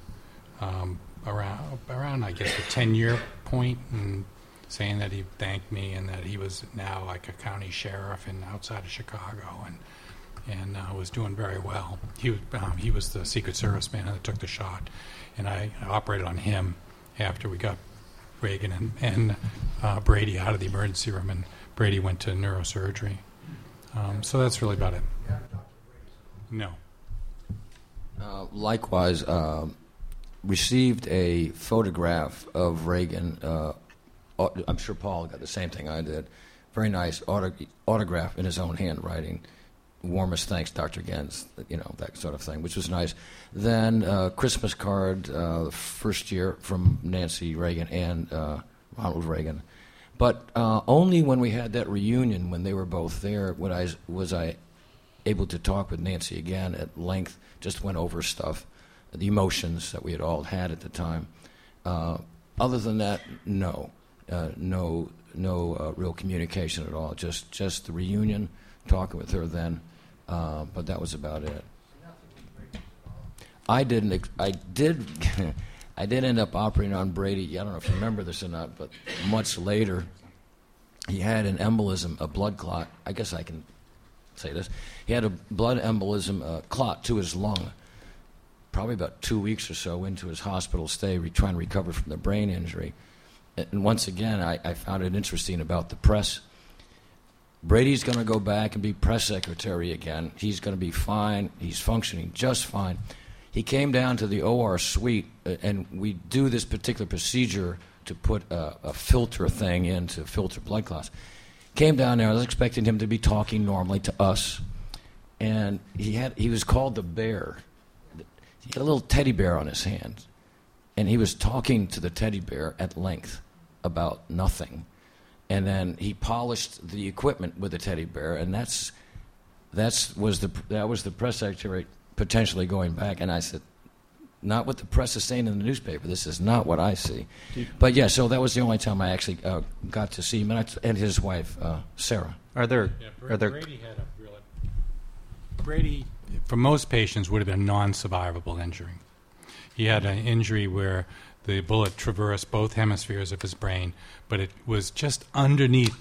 um, around around I guess the ten year point and saying that he thanked me and that he was now like a county sheriff in outside of Chicago and and uh, was doing very well. He was um, he was the Secret Service man that took the shot, and I operated on him after we got Reagan and, and uh, Brady out of the emergency room, and Brady went to neurosurgery. Um, so that's really about it. You haven't talked to Brady. No. Uh, likewise, uh, received a photograph of Reagan. Uh, I'm sure Paul got the same thing I did. Very nice auto- autograph in his own handwriting. Warmest thanks, Dr. Gens. You know that sort of thing, which was nice. Then uh, Christmas card, uh, first year from Nancy Reagan and uh, Ronald Reagan. But uh, only when we had that reunion, when they were both there, when I was I able to talk with Nancy again at length, just went over stuff, the emotions that we had all had at the time. Uh, other than that, no, uh, no, no real communication at all. Just, just the reunion, talking with her then, uh, but that was about it. I didn't. I did. *laughs* I did end up operating on Brady. I don't know if you remember this or not, but much later, he had an embolism, a blood clot. I guess I can say this. He had a blood embolism a clot to his lung. Probably about two weeks or so into his hospital stay, re- trying to recover from the brain injury. And once again, I, I found it interesting about the press. Brady's going to go back and be press secretary again. He's going to be fine. He's functioning just fine. He came down to the OR suite, uh, and we do this particular procedure to put a, a filter thing in to filter blood clots. Came down there. I was expecting him to be talking normally to us, and he had he was called the bear. He had a little teddy bear on his hand, and he was talking to the teddy bear at length about nothing. And then he polished the equipment with a teddy bear, and that's that's was the that was the press secretary potentially going back. And I said, not what the press is saying in the newspaper. This is not what I see. But yeah, so that was the only time I actually uh, got to see him and, I, and his wife uh, Sarah. Are there Yeah, are there Brady had a real Brady, for most patients, would have been a non-survivable injury. He had an injury where the bullet traversed both hemispheres of his brain, but it was just underneath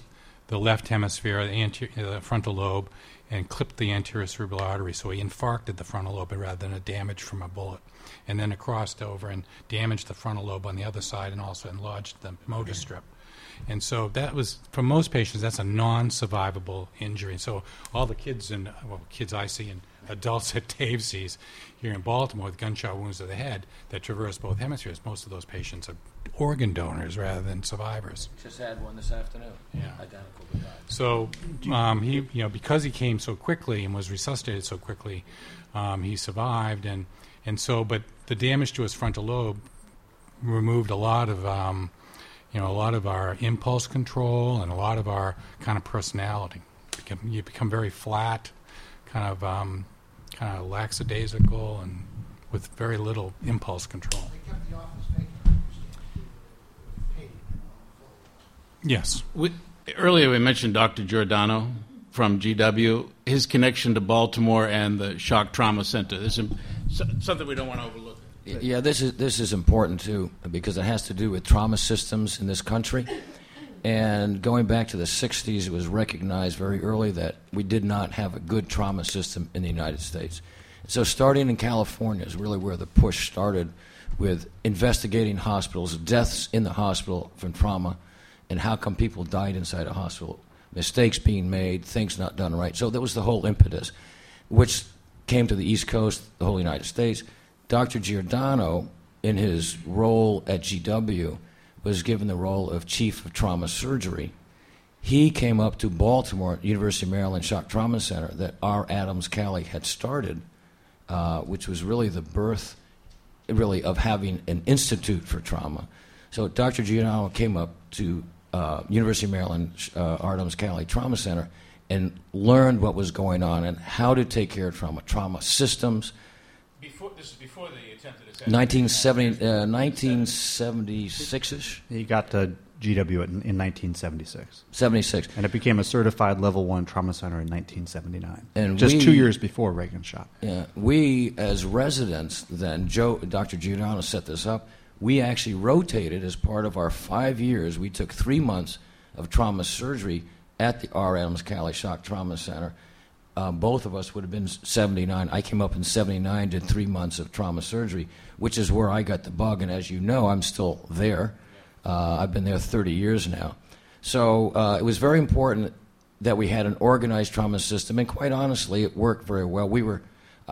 the left hemisphere, the, anterior, uh, the frontal lobe, and clipped the anterior cerebral artery. So he infarcted the frontal lobe rather than a damage from a bullet. And then it crossed over and damaged the frontal lobe on the other side and also enlarged the motor strip. And so that was, for most patients, that's a non survivable injury. So all the kids and, well, kids I see and adults Dave sees here in Baltimore with gunshot wounds to the head that traverse both hemispheres, most of those patients are organ donors rather than survivors. Just had one this afternoon. Yeah. Identical to that. So um, he, you know, because he came so quickly and was resuscitated so quickly, um, he survived. And, and so, but the damage to his frontal lobe removed a lot of, um, you know, a lot of our impulse control and a lot of our kind of personality. You become very flat, kind of, um, kind of lackadaisical, and with very little impulse control. They kept the office vacant, I understand, paid for Yes. We, earlier, we mentioned Dr. Giordano from GW, his connection to Baltimore and the Shock Trauma Center. This is something we don't want to overlook. Yeah, this is this is important too because it has to do with trauma systems in this country. And going back to the 60s, it was recognized very early that we did not have a good trauma system in the United States. So, starting in California is really where the push started with investigating hospitals, deaths in the hospital from trauma, and how come people died inside a hospital, mistakes being made, things not done right. So, that was the whole impetus, which came to the East Coast, the whole United States. Dr. Giordano, in his role at GW, was given the role of chief of trauma surgery. He came up to Baltimore, University of Maryland Shock Trauma Center, that R. Adams Cowley had started, uh, which was really the birth, really, of having an institute for trauma. So Dr. Giordano came up to uh, University of Maryland uh. Adams Cowley Trauma Center and learned what was going on and how to take care of trauma, trauma systems, Before, this is before the assassination. 1970, uh, 1976-ish, He got to GW in, in 1976, 76. and it became a certified level one trauma center in 1979. And just we- two years before Reagan shot. Yeah, we as residents then, Joe, Dr. Giordano set this up. We actually rotated as part of our five years. We took three months of trauma surgery at the R. Adams Cowley Shock Trauma Center. Uh, both of us would have been 79. I came up in 79, did three months of trauma surgery, which is where I got the bug. And as you know, I'm still there. Uh, I've been there 30 years now. So uh, it was very important that we had an organized trauma system, and quite honestly, it worked very well. We were,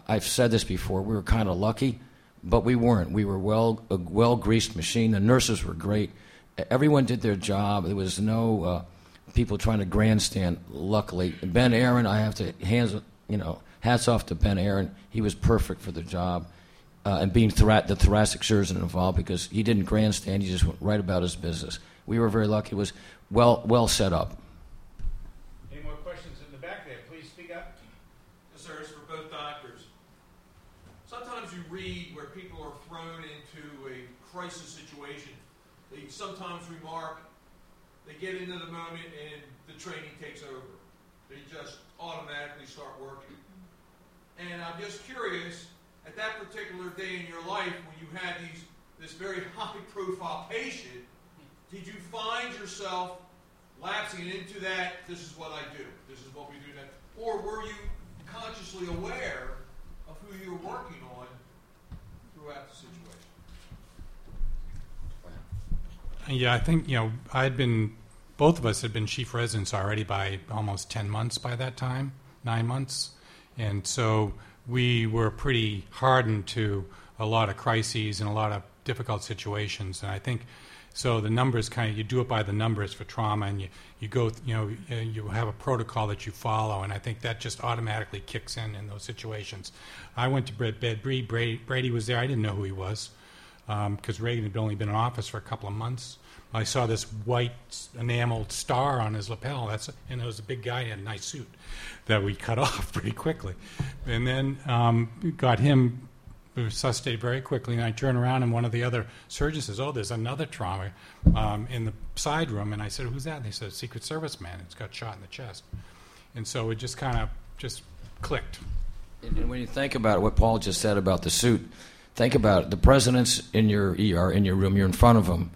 I've said this before, we were kind of lucky, but we weren't. We were well a well greased machine. The nurses were great. Everyone did their job. There was no uh, people trying to grandstand. Luckily, Ben Aaron, I have to hands you know hats off to Ben Aaron. He was perfect for the job. Uh, and being thora- the thoracic surgeon involved because he didn't grandstand, he just went right about his business. We were very lucky. It was well well set up. Any more questions in the back there? Please speak up. Yes, sir. It's for both doctors. Sometimes you read where people are thrown into a crisis situation. They sometimes remark, they get into the moment and the training takes over. They just automatically start working. And I'm just curious, at that particular day in your life when you had these this very *laughs* high profile patient, did you find yourself lapsing into that, this is what I do, this is what we do next? Or were you consciously aware of who you're working on throughout the situation? Yeah, I think you know I had been. Both of us had been chief residents already by almost ten months by that time, nine months, and so we were pretty hardened to a lot of crises and a lot of difficult situations. And I think so. The numbers kind of you do it by the numbers for trauma, and you you go you know uh, you have a protocol that you follow, and I think that just automatically kicks in in those situations. I went to bed. bed Brady, Brady, was there. I didn't know who he was because Reagan had only been in office for a couple of months. I saw this white enameled star on his lapel. That's and it was a big guy in a nice suit that we cut *laughs* off pretty quickly, and then um, got him resuscitated very quickly. And I turn around and one of the other surgeons says, "Oh, there's another trauma um, in the side room." And I said, "Who's that?" And they said, "Secret Service man. It's got shot in the chest." And so it just kind of just clicked. And when you think about it, what Paul just said about the suit, think about it. The president's in your ER, in your room, you're in front of him,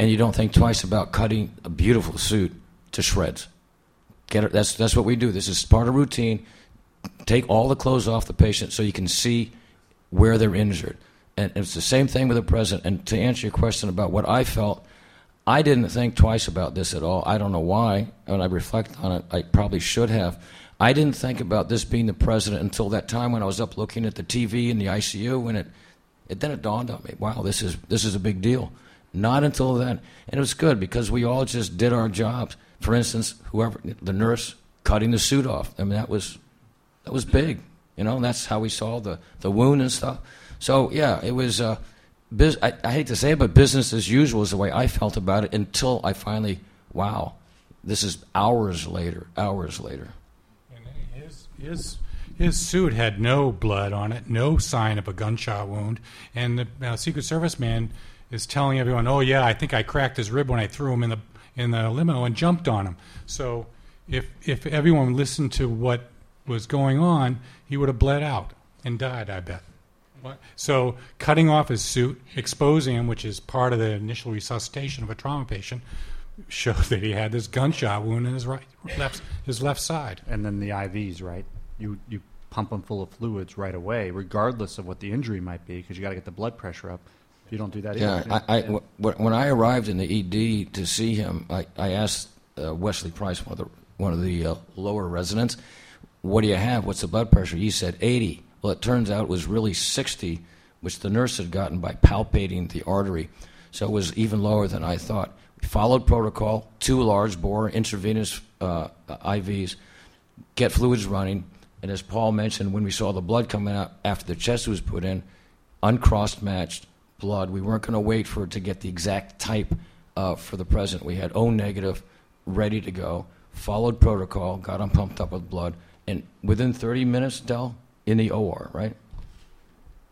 and you don't think twice about cutting a beautiful suit to shreds. Get it? That's, that's what we do. This is part of routine. Take all the clothes off the patient so you can see where they're injured. And it's the same thing with the president. And to answer your question about what I felt, I didn't think twice about this at all. I don't know why. When I reflect on it, I probably should have. I didn't think about this being the president until that time when I was up looking at the TV in the ICU, and it, it then it dawned on me, wow, this is this is a big deal. Not until then, and it was good because we all just did our jobs. For instance, whoever the nurse cutting the suit off. I mean, that was that was big. You know, that's how we saw the the wound and stuff. So yeah, it was. Uh, bus- I, I hate to say it, but business as usual is the way I felt about it until I finally, wow, this is hours later, hours later. And his, his, his suit had no blood on it, no sign of a gunshot wound. And the uh, Secret Service man is telling everyone, "Oh yeah, I think I cracked his rib when I threw him in the in the limo and jumped on him." So if if everyone listened to what was going on, he would have bled out and died. I bet. What? So cutting off his suit, exposing him, which is part of the initial resuscitation of a trauma patient, showed that he had this gunshot wound in his right left his left side. And then the IVs, right? You you pump them full of fluids right away, regardless of what the injury might be, because you got to get the blood pressure up. You don't do that, Yeah, either, I, I, wh- when I arrived in the ED to see him, I, I asked uh, Wesley Price, one of the, one of the uh, lower residents, what do you have? What's the blood pressure? He said 80. Well, it turns out it was really 60, which the nurse had gotten by palpating the artery. So it was even lower than I thought. We followed protocol, two large bore intravenous uh, IVs, get fluids running, and as Paul mentioned, when we saw the blood coming out after the chest was put in, uncross matched blood. We weren't going to wait for it to get the exact type uh, for the president. We had O negative, ready to go, followed protocol, got him pumped up with blood, and within 30 minutes, Del, in the OR, right?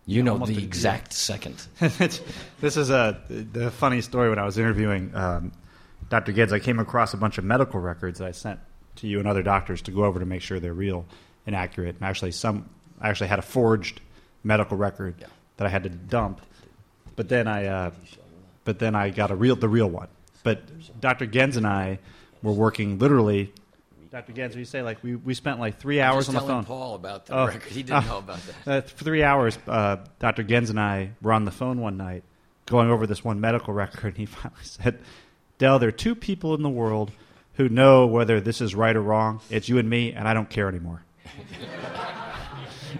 You know almost the exact second. *laughs* this is a the funny story. When I was interviewing um, Dr. Gibbs, I came across a bunch of medical records that I sent to you and other doctors to go over to make sure they're real and accurate. And actually, some I actually had a forged medical record Yeah. that I had to dump, but then I uh, but then I got a real the real one. But Dr. Gens and I were working literally. Dr. Gens, you say like we, we spent like three hours on the phone. Paul about the Oh. record. He didn't know about that. *laughs* Uh, three hours, uh, Dr. Gens and I were on the phone one night going over this one medical record, and he *laughs* finally said, Del, there are two people in the world who know whether this is right or wrong. It's you and me, and I don't care anymore. *laughs*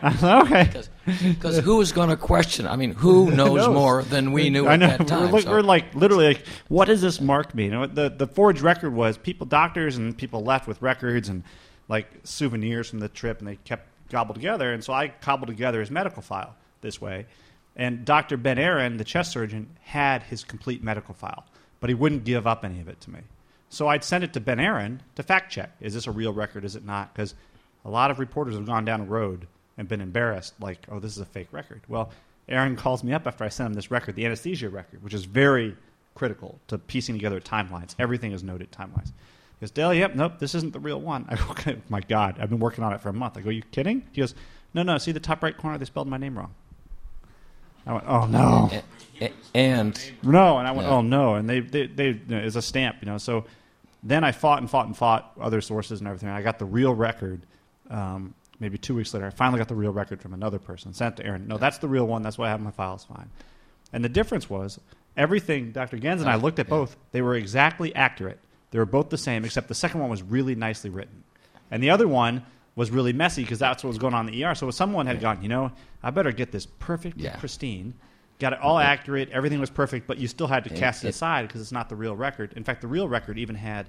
*laughs* Okay. Because who is going to question? I mean, *laughs* who knows, knows? more than we knew I at know. that time? We're, like, so- we're like literally like, what does this mark mean? You know, the the forged record was people, doctors, and people left with records and like souvenirs from the trip, and they kept gobbled together. And so I cobbled together his medical file this way. And Dr. Ben Aaron, the chest surgeon, had his complete medical file, but he wouldn't give up any of it to me. So I'd send it to Ben Aaron to fact check: is this a real record? Is it not? Because a lot of reporters have gone down the road and been embarrassed, like, oh, this is a fake record. Well, Aaron calls me up after I sent him this record, the anesthesia record, which is very critical to piecing together timelines. Everything is noted timelines. He goes, Dale, yep, nope, this isn't the real one. *laughs* I go, okay, my God, I've been working on it for a month. I go, you kidding? He goes, no, no, see the top right corner? They spelled my name wrong. I went, oh, no. And No, and I went, oh no, and they they they you know, it's a stamp, you know. So then I fought and fought and fought other sources and everything. I got the real record. Um, maybe two weeks later, I finally got the real record from another person. Sent it to Aaron. No, that's the real one. That's why I have in my files. Fine. And the difference was everything. Dr. Gens and I looked at both. They were exactly accurate. They were both the same, except the second one was really nicely written, and the other one was really messy because that's what was going on in the ER. So someone had gone, you know, I better get this perfectly Yeah. pristine. Got it all accurate. Everything was perfect, but you still had to And cast it, it- aside because it's not the real record. In fact, the real record even had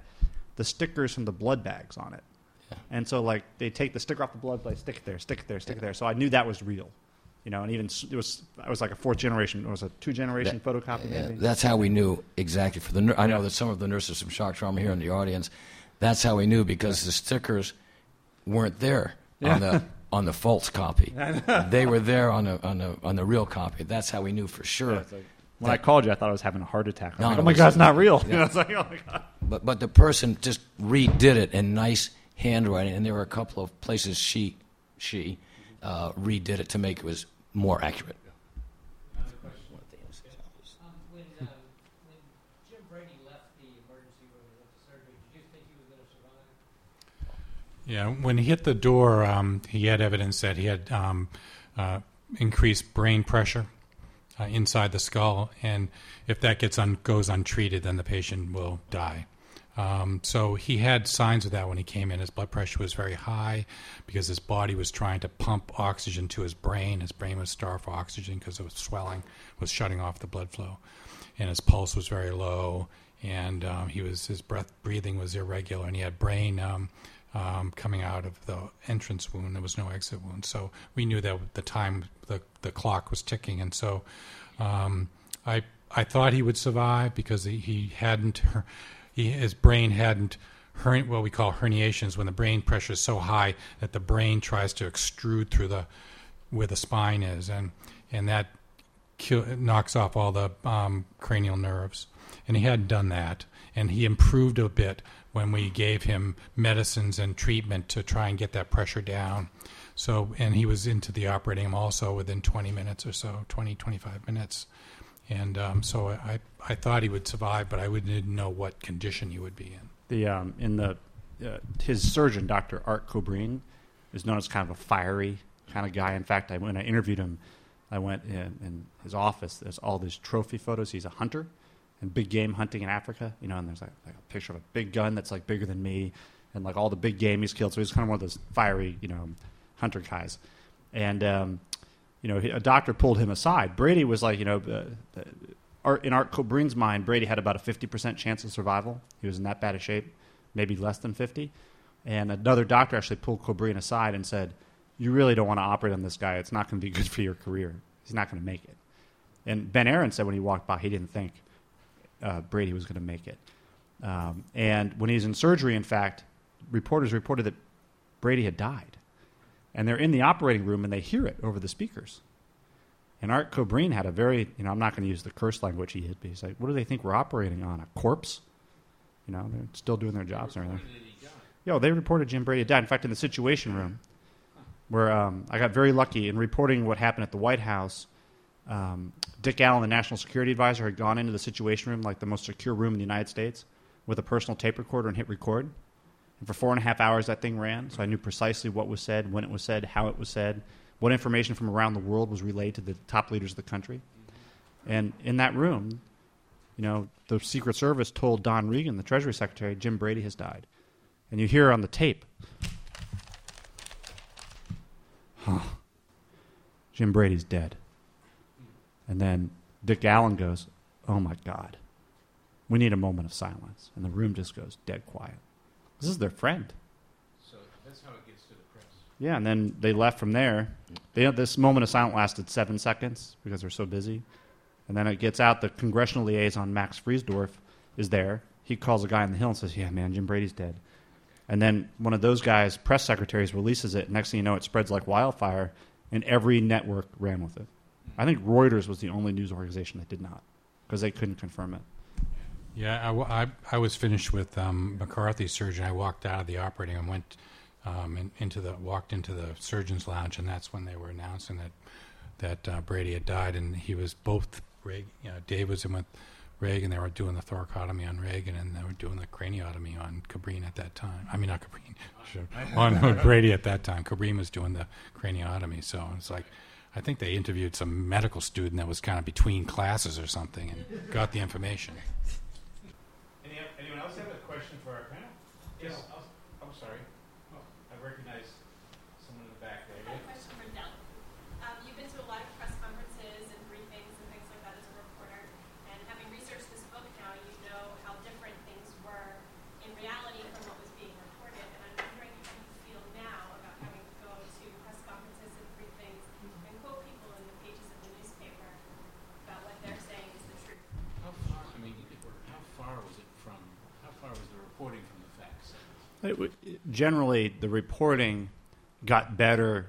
the stickers from the blood bags on it. And so, like, they take the sticker off the blood bag, stick it there, stick it there, stick it there. So I knew that was real, you know. And even s- it was, it was like a fourth generation. It was a two generation photocopy. Yeah, maybe. that's how we knew exactly. For the nur- I know that some of the nurses from shock trauma here in the audience. That's how we knew because the stickers weren't there on the *laughs* on the false copy. they were there on the on the on the real copy. That's how we knew for sure. Yeah, it's like- when I called you, I thought I was having a heart attack. I'm No, like, no, oh my it's- god, it's not real. *laughs* You know, it's like, oh my god. But but the person just redid it in nice handwriting, and there were a couple of places she she uh, redid it to make it was more accurate. Yeah, when he hit the door, um, he had evidence that he had um, uh, increased brain pressure uh, inside the skull, and if that gets un- goes untreated, then the patient will die. Um, so he had signs of that when he came in. His blood pressure was very high because his body was trying to pump oxygen to his brain. His brain was starved for oxygen because it was swelling, was shutting off the blood flow, and his pulse was very low, and um, he was his breath breathing was irregular, and he had brain. Um, um, coming out of the entrance wound. There was no exit wound, so we knew that the time the the clock was ticking, and so um, I I thought he would survive because he, he hadn't *laughs* he, his brain hadn't herni- what we call herniations when the brain pressure is so high that the brain tries to extrude through the where the spine is, and and that kill, knocks off all the um, cranial nerves. And he hadn't done that, and he improved a bit when we gave him medicines and treatment to try and get that pressure down. So, and he was into the operating room also within 20 minutes or so, 20, 25 minutes. And um, so I, I thought he would survive, but I didn't know what condition he would be in. The um, in the uh, his surgeon, Dr. Art Cobrine, is known as kind of a fiery kind of guy. In fact, I, when I interviewed him, I went in, in his office. There's all these trophy photos. He's a hunter and big game hunting in Africa. You know, and there's like, like a picture of a big gun that's like bigger than me, and like all the big game he's killed. So he's kind of one of those fiery, you know, hunter guys. And um, you know, a doctor pulled him aside. Brady was like, you know, uh, Art, in Art Cobrine's mind, Brady had about a 50% chance of survival. He was in that bad a shape, maybe less than 50. And another doctor actually pulled Cobrine aside and said, You really don't want to operate on this guy. It's not going to be *laughs* good for your career. He's not going to make it. And Ben Aaron said when he walked by, he didn't think uh, Brady was going to make it. Um, and when he was in surgery, in fact, reporters reported that Brady had died. And they're in the operating room and they hear it over the speakers. And Art Cobrine had a very, you know, I'm not going to use the curse language he hit, but he's like, what do they think we're operating on? A corpse? You know, they're still doing their jobs and everything. Yo, they reported Jim Brady died. In fact, in the Situation Room, where um, I got very lucky in reporting what happened at the White House, um, Dick Allen, the National Security Advisor, had gone into the Situation Room, like the most secure room in the United States, with a personal tape recorder and hit record. And for four and a half hours, that thing ran. So I knew precisely what was said, when it was said, how it was said, what information from around the world was relayed to the top leaders of the country. And in that room, you know, the Secret Service told Don Regan, the Treasury Secretary, Jim Brady has died. And you hear on the tape, huh, Jim Brady's dead. And then Dick Allen goes, oh my God, we need a moment of silence. And the room just goes dead quiet. This is their friend. So that's how it gets to the press. Yeah, and then they left from there. They, this moment of silence lasted seven seconds because they're so busy. And then it gets out. The congressional liaison, Max Friedersdorf, is there. He calls a guy on the hill and says, Yeah, man, Jim Brady's dead. And then one of those guys, press secretaries, releases it. Next thing you know, it spreads like wildfire, and every network ran with it. I think Reuters was the only news organization that did not because they couldn't confirm it. Yeah, I, I- I was finished with um, McCarthy's surgery. I walked out of the operating room and went um, in, into the walked into the surgeon's lounge, and that's when they were announcing that that uh, Brady had died, and he was both. Reagan, you know, Dave was in with Reagan. They were doing the thoracotomy on Reagan, and they were doing the craniotomy on Cobrine at that time. I mean, not Cobrine, sure, *laughs* on Brady at that time. Cobrine was doing the craniotomy, so it's like. I think they interviewed some medical student that was kind of between classes or something and got the information. Else have a question for our panel? Yes. I'll- I'm sorry. Oh, I recognize someone in the back there. I have a question for Del. Um, you've been to a lot of press conferences and briefings and things like that as a reporter, and having researched this book now, you know how different things were in reality from what was being reported. And I'm wondering how you feel now about having to go to press conferences and briefings and quote people in the pages of the newspaper about what they're saying is the truth. How far, I mean, how far was it from, how far was the reporting from the facts? It generally, the reporting got better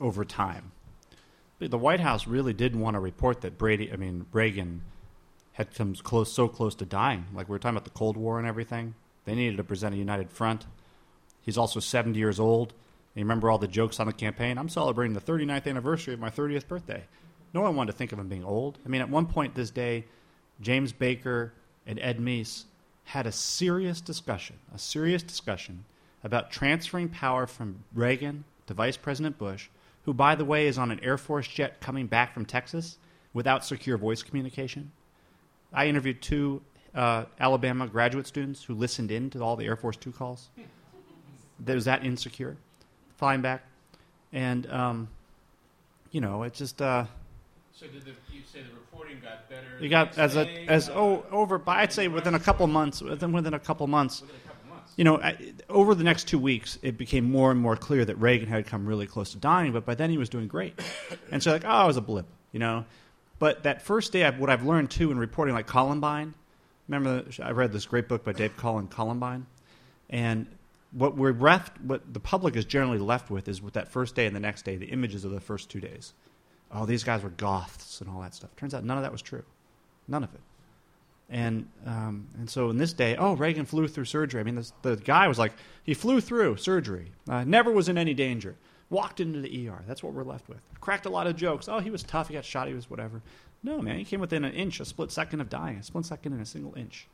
over time. The White House really didn't want to report that Brady, I mean Reagan, had come close, so close to dying. Like we were talking about the Cold War and everything. They needed to present a united front. He's also 70 years old, you remember all the jokes on the campaign? I'm celebrating the 39th anniversary of my 30th birthday. No one wanted to think of him being old. I mean, at one point this day, James Baker and Ed Meese had a serious discussion, a serious discussion about transferring power from Reagan to Vice President Bush, who, by the way, is on an Air Force jet coming back from Texas without secure voice communication. I interviewed two uh, Alabama graduate students who listened in to all the Air Force Two calls. that was that insecure, flying back, and um, you know, it just uh, So did the, you say the reporting got better? you got as a day, as uh, oh over by I'd say within a couple months within within a couple months a couple months. you know, I, over the next two weeks, it became more and more clear that Reagan had come really close to dying, but by then he was doing great. *coughs* And so, like, oh, it was a blip, you know. But that first day, what I've learned too in reporting, like Columbine. Remember, I read this great book by Dave Cullen, Columbine, and what we're left, what the public is generally left with, is with that first day and the next day, the images of the first two days. Oh, these guys were goths and all that stuff. Turns out none of that was true, none of it. And um, and so in this day, oh, Reagan flew through surgery. I mean, this, the guy was like, he flew through surgery, uh, never was in any danger, walked into the ER. That's what we're left with. Cracked a lot of jokes. Oh, he was tough. He got shot. He was whatever. No, man, he came within an inch, a split second of dying, a split second in a single inch.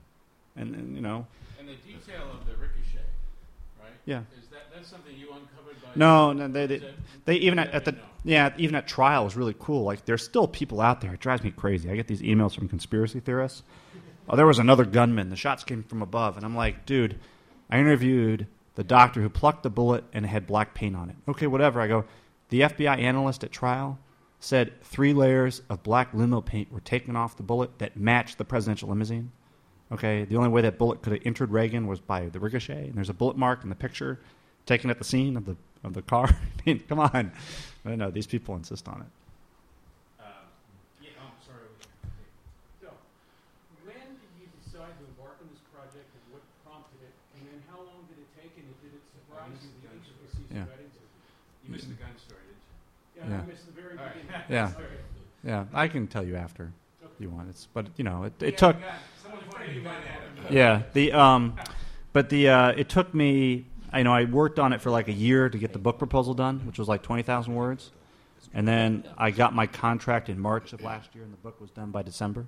And, and you know, And the detail of the ricochet, right? Yeah. Is that that's something you uncovered by? No, no, they, they, they even at, at the yeah, even at trial was really cool. Like there's still people out there. It drives me crazy. I get these emails from conspiracy theorists. Oh, there was another gunman. The shots came from above, and I'm like, dude, I interviewed the doctor who plucked the bullet and had black paint on it. Okay, whatever. I go. The FBI analyst at trial said three layers of black limo paint were taken off the bullet that matched the presidential limousine. Okay, the only way that bullet could have entered Reagan was by the ricochet, and there's a bullet mark in the picture taken at the scene of the of the car. *laughs* I mean, come on. But no, these people insist on it. Uh, yeah, oh, sorry. So, when did you decide to embark on this project and what prompted it? And then how long did it take and did it surprise you the intricacies Yeah. you got into? You missed the gun story, did you? Yeah, Yeah. I missed the very All right. beginning. *laughs* Yeah. Okay. Yeah, I can tell you after you want. It's but you know, it, Yeah, it took you got- Someone pointed you gun at him. yeah the um, but the uh, it took me. I know I worked on it for like a year to get the book proposal done, which was like twenty thousand words, and then I got my contract in March of last year, and the book was done by December.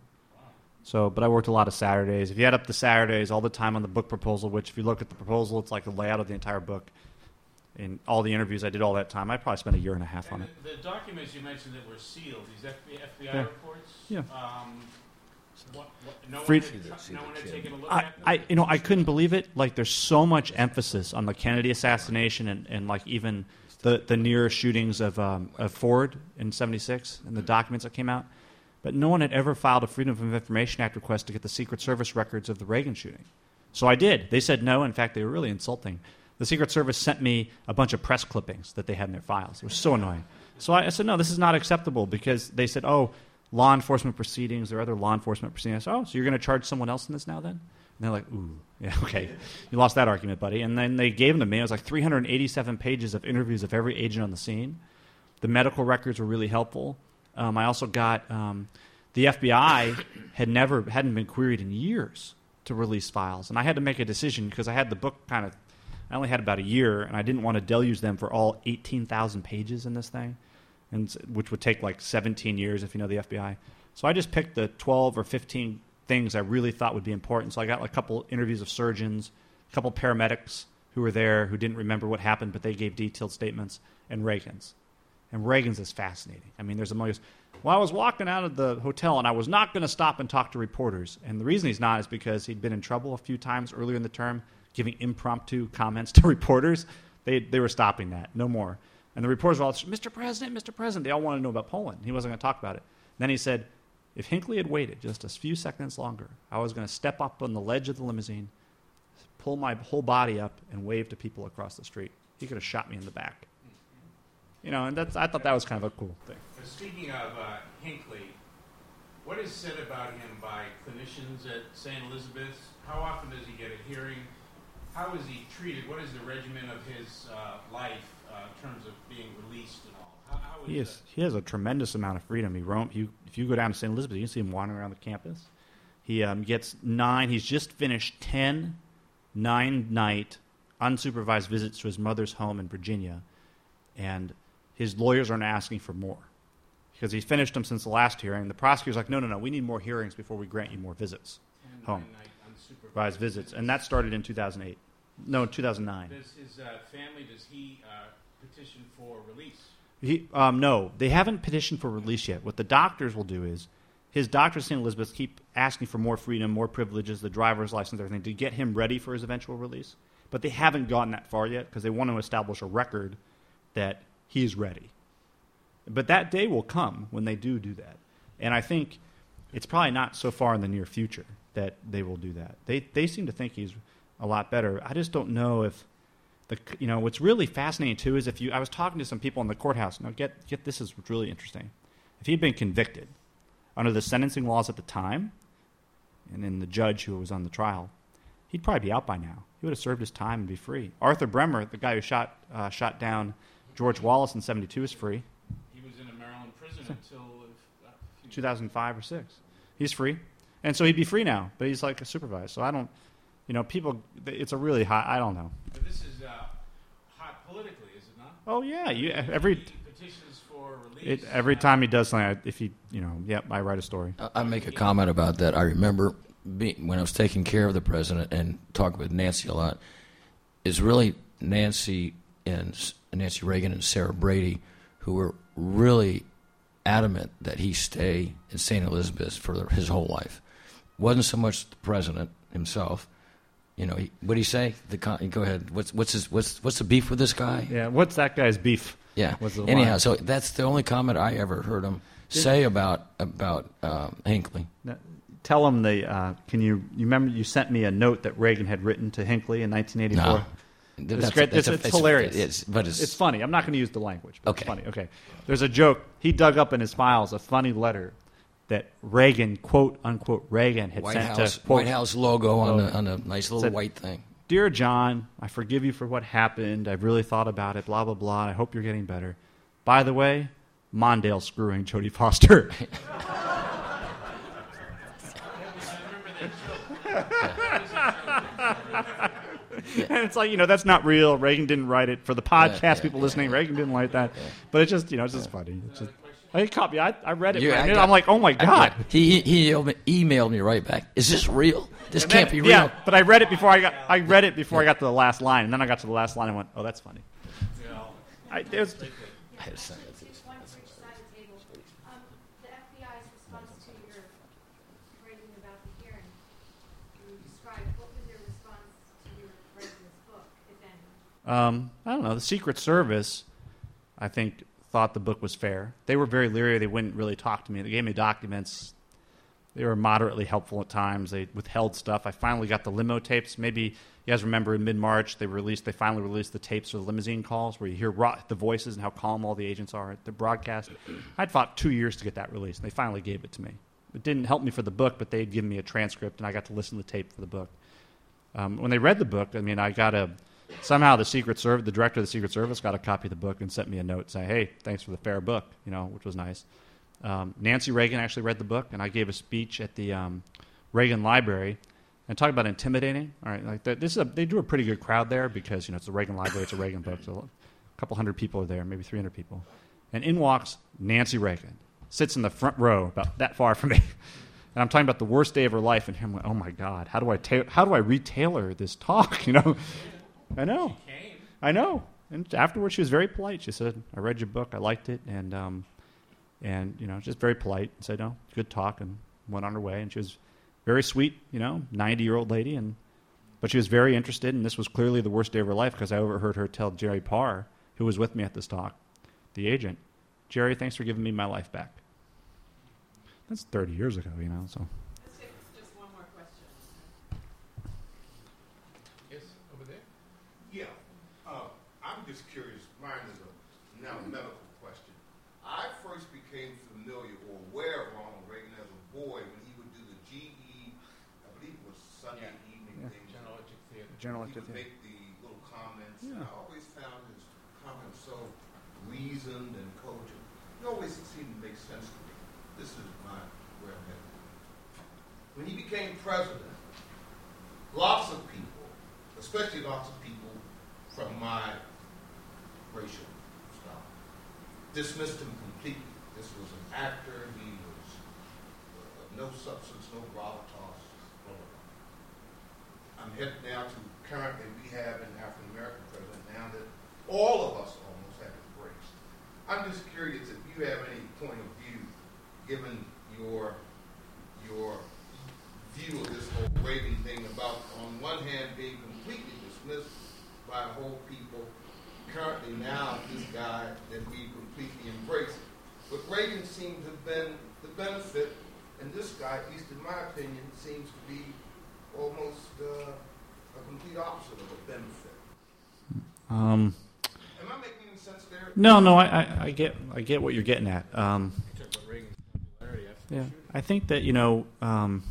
So, but I worked a lot of Saturdays. If you add up the Saturdays, all the time on the book proposal, which if you look at the proposal, it's like the layout of the entire book, and all the interviews I did all that time, I probably spent a year and a half on And it. the, the documents you mentioned that were sealed, these FBI, FBI Yeah. reports? Yeah. Um, what, what, no, Freed- had, no one had taken a look I. I, you know, I couldn't believe it. Like, there's so much emphasis on the Kennedy assassination and, and like even the, the near shootings of, um, of Ford in '76 and the documents that came out. But no one had ever filed a Freedom of Information Act request to get the Secret Service records of the Reagan shooting. So I did. They said no. In fact, they were really insulting. The Secret Service sent me a bunch of press clippings that they had in their files. It was so annoying. So I, I said, no, this is not acceptable because they said, oh, law enforcement proceedings or other law enforcement proceedings. Oh, so you're going to charge someone else in this now then? And they're like, ooh, *laughs* yeah, okay. You lost that argument, buddy. And then they gave them to me. It was like 387 pages of interviews of every agent on the scene. The medical records were really helpful. Um, I also got um, the FBI *coughs* had never hadn't been queried in years to release files, and I had to make a decision because I had the book kind of. I only had about a year, and I didn't want to deluge them for all 18,000 pages in this thing, and which would take like 17 years if you know the FBI. So I just picked the 12 or 15 things I really thought would be important. So I got a couple interviews of surgeons, a couple paramedics who were there who didn't remember what happened, but they gave detailed statements, and Reagan's. And Reagan's is fascinating. I mean, there's a most. Well, I was walking out of the hotel and I was not going to stop and talk to reporters. And the reason he's not is because he'd been in trouble a few times earlier in the term, giving impromptu comments *laughs* to reporters. They, they were stopping that. No more. And the reporters were all, Mr. President, Mr. President. They all wanted to know about Poland. He wasn't going to talk about it. Then he said, if Hinckley had waited just a few seconds longer, I was going to step up on the ledge of the limousine, pull my whole body up, and wave to people across the street. He could have shot me in the back. You know, and that's, I thought that was kind of a cool thing. Speaking of uh, Hinckley, what is said about him by clinicians at St. Elizabeth's? How often does he get a hearing? How is he treated? What is the regimen of his uh, life uh, in terms of being released and all? How, how is He is. He has a tremendous amount of freedom. He roam. You, if you go down to St. Elizabeth, you can see him wandering around the campus. He um, gets nine. He's just finished ten nine night unsupervised visits to his mother's home in Virginia, and his lawyers aren't asking for more because he's finished them since the last hearing. The prosecutor's like, no, no, no, we need more hearings before we grant you more visits, home, supervised visits, and that started in 2008. No, 2009. Does his uh, family, does he uh, petition for release? He, um, no, they haven't petitioned for release yet. What the doctors will do is, his doctors, St. Elizabeth, keep asking for more freedom, more privileges, the driver's license, everything, to get him ready for his eventual release. But they haven't gotten that far yet because they want to establish a record that he's ready. But that day will come when they do do that. And I think it's probably not so far in the near future that they will do that. They, they seem to think he's a lot better. I just don't know if the you know what's really fascinating too is if you I was talking to some people in the courthouse. Now get get this is really interesting. If he'd been convicted under the sentencing laws at the time, and then the judge who was on the trial, he'd probably be out by now. He would have served his time and be free. Arthur Bremer, the guy who shot uh, shot down George Wallace in '72, is free. He was in a Maryland prison until uh, 2005 or six. He's free, and so he'd be free now. But he's like a supervised. So I don't, you know, people. It's a really high. I don't know. But this is uh, hot politically, is it not? Oh yeah, you every petitions for release. it, every uh, time he does something, I, if he, you know, yep, I write a story. I- I make a comment about that. I remember being, when I was taking care of the president and talking with Nancy a lot. Is really Nancy and Nancy Reagan and Sarah Brady who were really adamant that he stay in St. Elizabeth for the- his whole life. Wasn't so much the president himself. You know, he, what do you say? The con- go ahead. What's what's his what's what's the beef with this guy? Yeah, what's that guy's beef? Yeah. Anyhow, line? so that's the only comment I ever heard him say about about um, Hinckley. Now, Tell him the. Uh, can you you remember you sent me a note that Reagan had written to Hinckley in 1984? No. It's That's- great. that's it's, a- it's hilarious. It's, but it's, It's funny. I'm not going to use the language. But Okay. It's funny. Okay. There's a joke. He dug up in his files a funny letter that Reagan, quote unquote, Reagan had White sent House to quote, White House logo on the on a nice little Said- white thing. Dear John, I forgive you for what happened. I've really thought about it, blah, blah, blah. I hope you're getting better. By the way, Mondale screwing Jodie Foster. *laughs* and it's like, you know, that's not real. Reagan didn't write it. For the podcast yeah, people yeah, listening, Reagan didn't write that. But it's just, you know, it's just funny. It's just, I caught me. I, I read it. You- right I got, I'm like, oh my I- God. he he emailed me, right back. Is this real? This And can't then- be real. Yeah, but I read it before I got. I read it before I got to the last line, and then I got to the last line and went, "Oh, that's funny." I, there's, I had to it to you. One for each side of the table. Um, the FBI's response to your writing about the hearing, you described, what was their response to your writing this book, if um, I don't know. The Secret Service, I think, thought the book was fair. They were very leery. They wouldn't really talk to me. They gave me documents. They were moderately helpful at times. They withheld stuff. I finally got the limo tapes. Maybe you guys remember in mid March they released. They finally released the tapes of the limousine calls where you hear the voices and how calm all the agents are at the broadcast. I'd fought two years to get that released. and They finally gave it to me. It didn't help me for the book, but they'd given me a transcript and I got to listen to the tape for the book. Um, when they read the book, I mean, I got a somehow the Secret Service, the director of the Secret Service, got a copy of the book and sent me a note saying, "Hey, thanks for the fair book," you know, which was nice. Um, Nancy Reagan actually read the book, and I gave a speech at the um, Reagan Library and talked about intimidating. All right, like this is a, they drew a pretty good crowd there because you know it's the Reagan Library, it's a Reagan book, so a couple hundred people are there, maybe 300 people, and in walks Nancy Reagan, sits in the front row about that far from me. *laughs* And I'm talking about the worst day of her life, and him, like, oh my God, how do I ta- how do I retailer this talk? *laughs* You know, I know, I know. And afterwards, she was very polite. She said, "I read your book, I liked it, and um, and you know, just very polite." And said, "No, good talk," and went on her way. And she was very sweet, you know, 90 year old lady, and but she was very interested. And this was clearly the worst day of her life because I overheard her tell Jerry Parr, who was with me at this talk, the agent, "Jerry, thanks for giving me my life back." That's 30 years ago, you know. So Just one more question. Yes, over there. Yeah, uh, I'm just curious. Mine is a now medical question. I first became familiar or aware of Ronald Reagan as a boy when he would do the GE, I believe it was Sunday evening Yeah. thing. General Electric Theater. General he would make the little comments. Yeah. I always found his comments so reasoned and cogent. It always seemed to make sense to me. This is my where I'm headed. When he became president, lots of people, especially lots of people from my racial style, dismissed him completely. This was an actor. He was uh, no substance, no gravitas. I'm headed now to currently we have an African American president now that all of us almost have embraced. I'm just curious if you have any point of view, given your your view of this whole Reagan thing about, on one hand, being completely dismissed by whole people, currently now this guy that we completely embrace. But Reagan seemed to have been the benefit, and this guy, at least in my opinion, seems to be almost uh, a complete opposite of a benefit. Um, Am I making any sense there? no, no, I, I, I get I get what you're getting at. Um, yeah, I think that you know, um,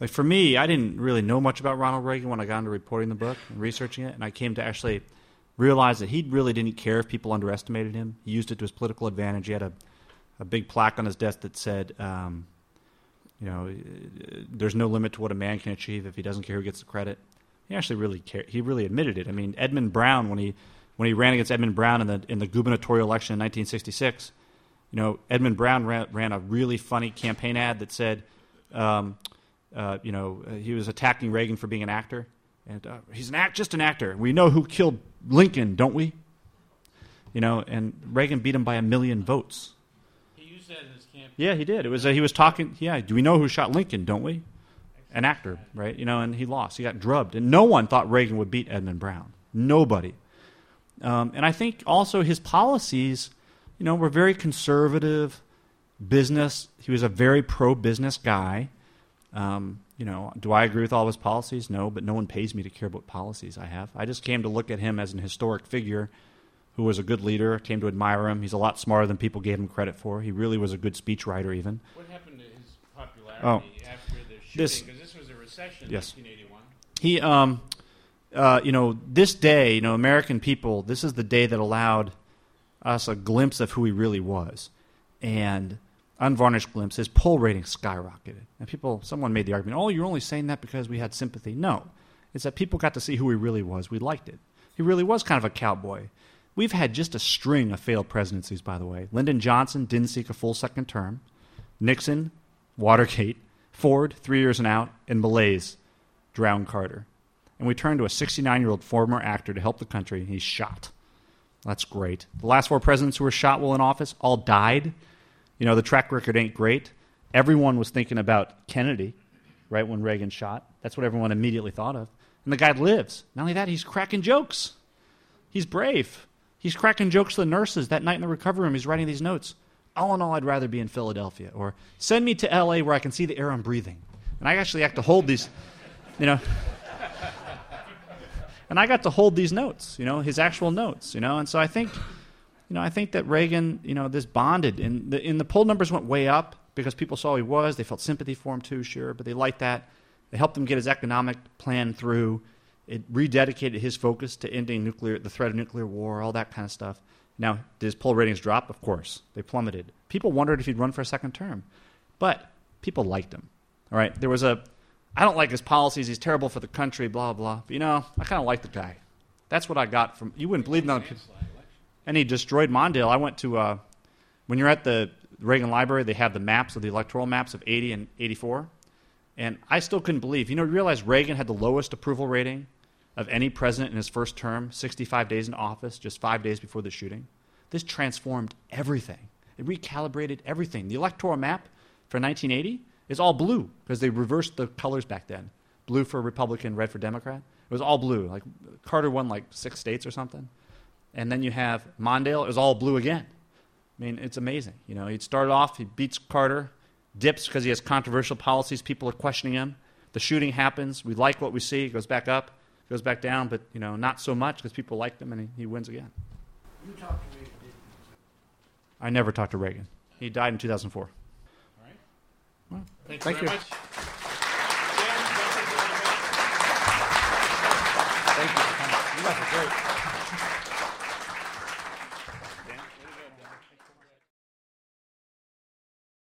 like for me, I didn't really know much about Ronald Reagan when I got into reporting the book and researching it, and I came to actually realize that he really didn't care if people underestimated him. He used it to his political advantage. He had a a big plaque on his desk that said, um, you know, there's no limit to what a man can achieve if he doesn't care who gets the credit. He actually really cared. He really admitted it. I mean, Edmund Brown, when he when he ran against Edmund Brown in the in the gubernatorial election in 1966, you know, Edmund Brown ran, ran a really funny campaign ad that said, um, uh, you know, uh, he was attacking Reagan for being an actor, and uh, he's an act, just an actor. We know who killed Lincoln, don't we? You know, and Reagan beat him by a million votes. He used that in his campaign. Yeah, he did. It was uh, he was talking. Yeah, do we know who shot Lincoln? Don't we? An actor, right? You know, and he lost. He got drubbed, and no one thought Reagan would beat Edmund Brown. Nobody. Um, and I think also his policies, you know, were very conservative. Business. He was a very pro-business guy. Um, you know, do I agree with all his policies? No, but no one pays me to care about policies I have. I just came to look at him as an historic figure who was a good leader, came to admire him. He's a lot smarter than people gave him credit for. He really was a good speechwriter, even. What happened to his Oh. popularity after the shooting? This recession Yes. in 1981. He, um, uh, you know, this day, you know, American people, this is the day that allowed us a glimpse of who he really was. And unvarnished glimpse, his poll rating skyrocketed. And people, someone made the argument, oh, you're only saying that because we had sympathy. No. It's that people got to see who he really was. We liked it. He really was kind of a cowboy. We've had just a string of failed presidencies, by the way. Lyndon Johnson didn't seek a full second term. Nixon, Watergate, Ford, three years and out, and Malaise drowned Carter. And we turn to a 69 year old former actor to help the country, and he's shot. That's great. The last four presidents who were shot while in office all died. You know, the track record ain't great. Everyone was thinking about Kennedy, right, when Reagan shot. That's what everyone immediately thought of. And the guy lives. Not only that, he's cracking jokes. He's brave. He's cracking jokes to the nurses. That night in the recovery room, he's writing these notes. All in all, I'd rather be in Philadelphia. Or send me to LA where I can see the air I'm breathing. And I actually have to hold these, you know. *laughs* And I got to hold these notes, you know, his actual notes, you know. And so I think, you know, I think that Reagan, you know, this bonded. And the, and the poll numbers went way up because people saw he was. They felt sympathy for him too, sure. But they liked that. They helped him get his economic plan through. It rededicated his focus to ending nuclear, the threat of nuclear war, all that kind of stuff. Now, did his poll ratings drop? Of course. They plummeted. People wondered if he'd run for a second term. But people liked him. All right. There was a, I don't like his policies. He's terrible for the country, blah, blah. But, you know, I kind of like the guy. That's what I got from, you wouldn't believe none people. And he destroyed Mondale. I went to, uh, when you're at the Reagan Library, they have the maps of the electoral maps of 80 and 84. And I still couldn't believe. You know, you realize Reagan had the lowest approval rating of any president in his first term, 65 days in office, just five days before the shooting. This transformed everything. It recalibrated everything. The electoral map for 1980 is all blue because they reversed the colors back then. Blue for Republican, red for Democrat. It was all blue. Like Carter won like six states or something. And then you have Mondale, it was all blue again. I mean, it's amazing. You know, he started off, he beats Carter, dips because he has controversial policies. People are questioning him. The shooting happens. We like what we see. He goes back up, goes back down, but you know, not so much because people liked him, and he, he wins again. You talked to Reagan, didn't you? I never talked to Reagan. He died in 2004. All right. Well, Thanks thank very you. much. Thank you. You guys are great.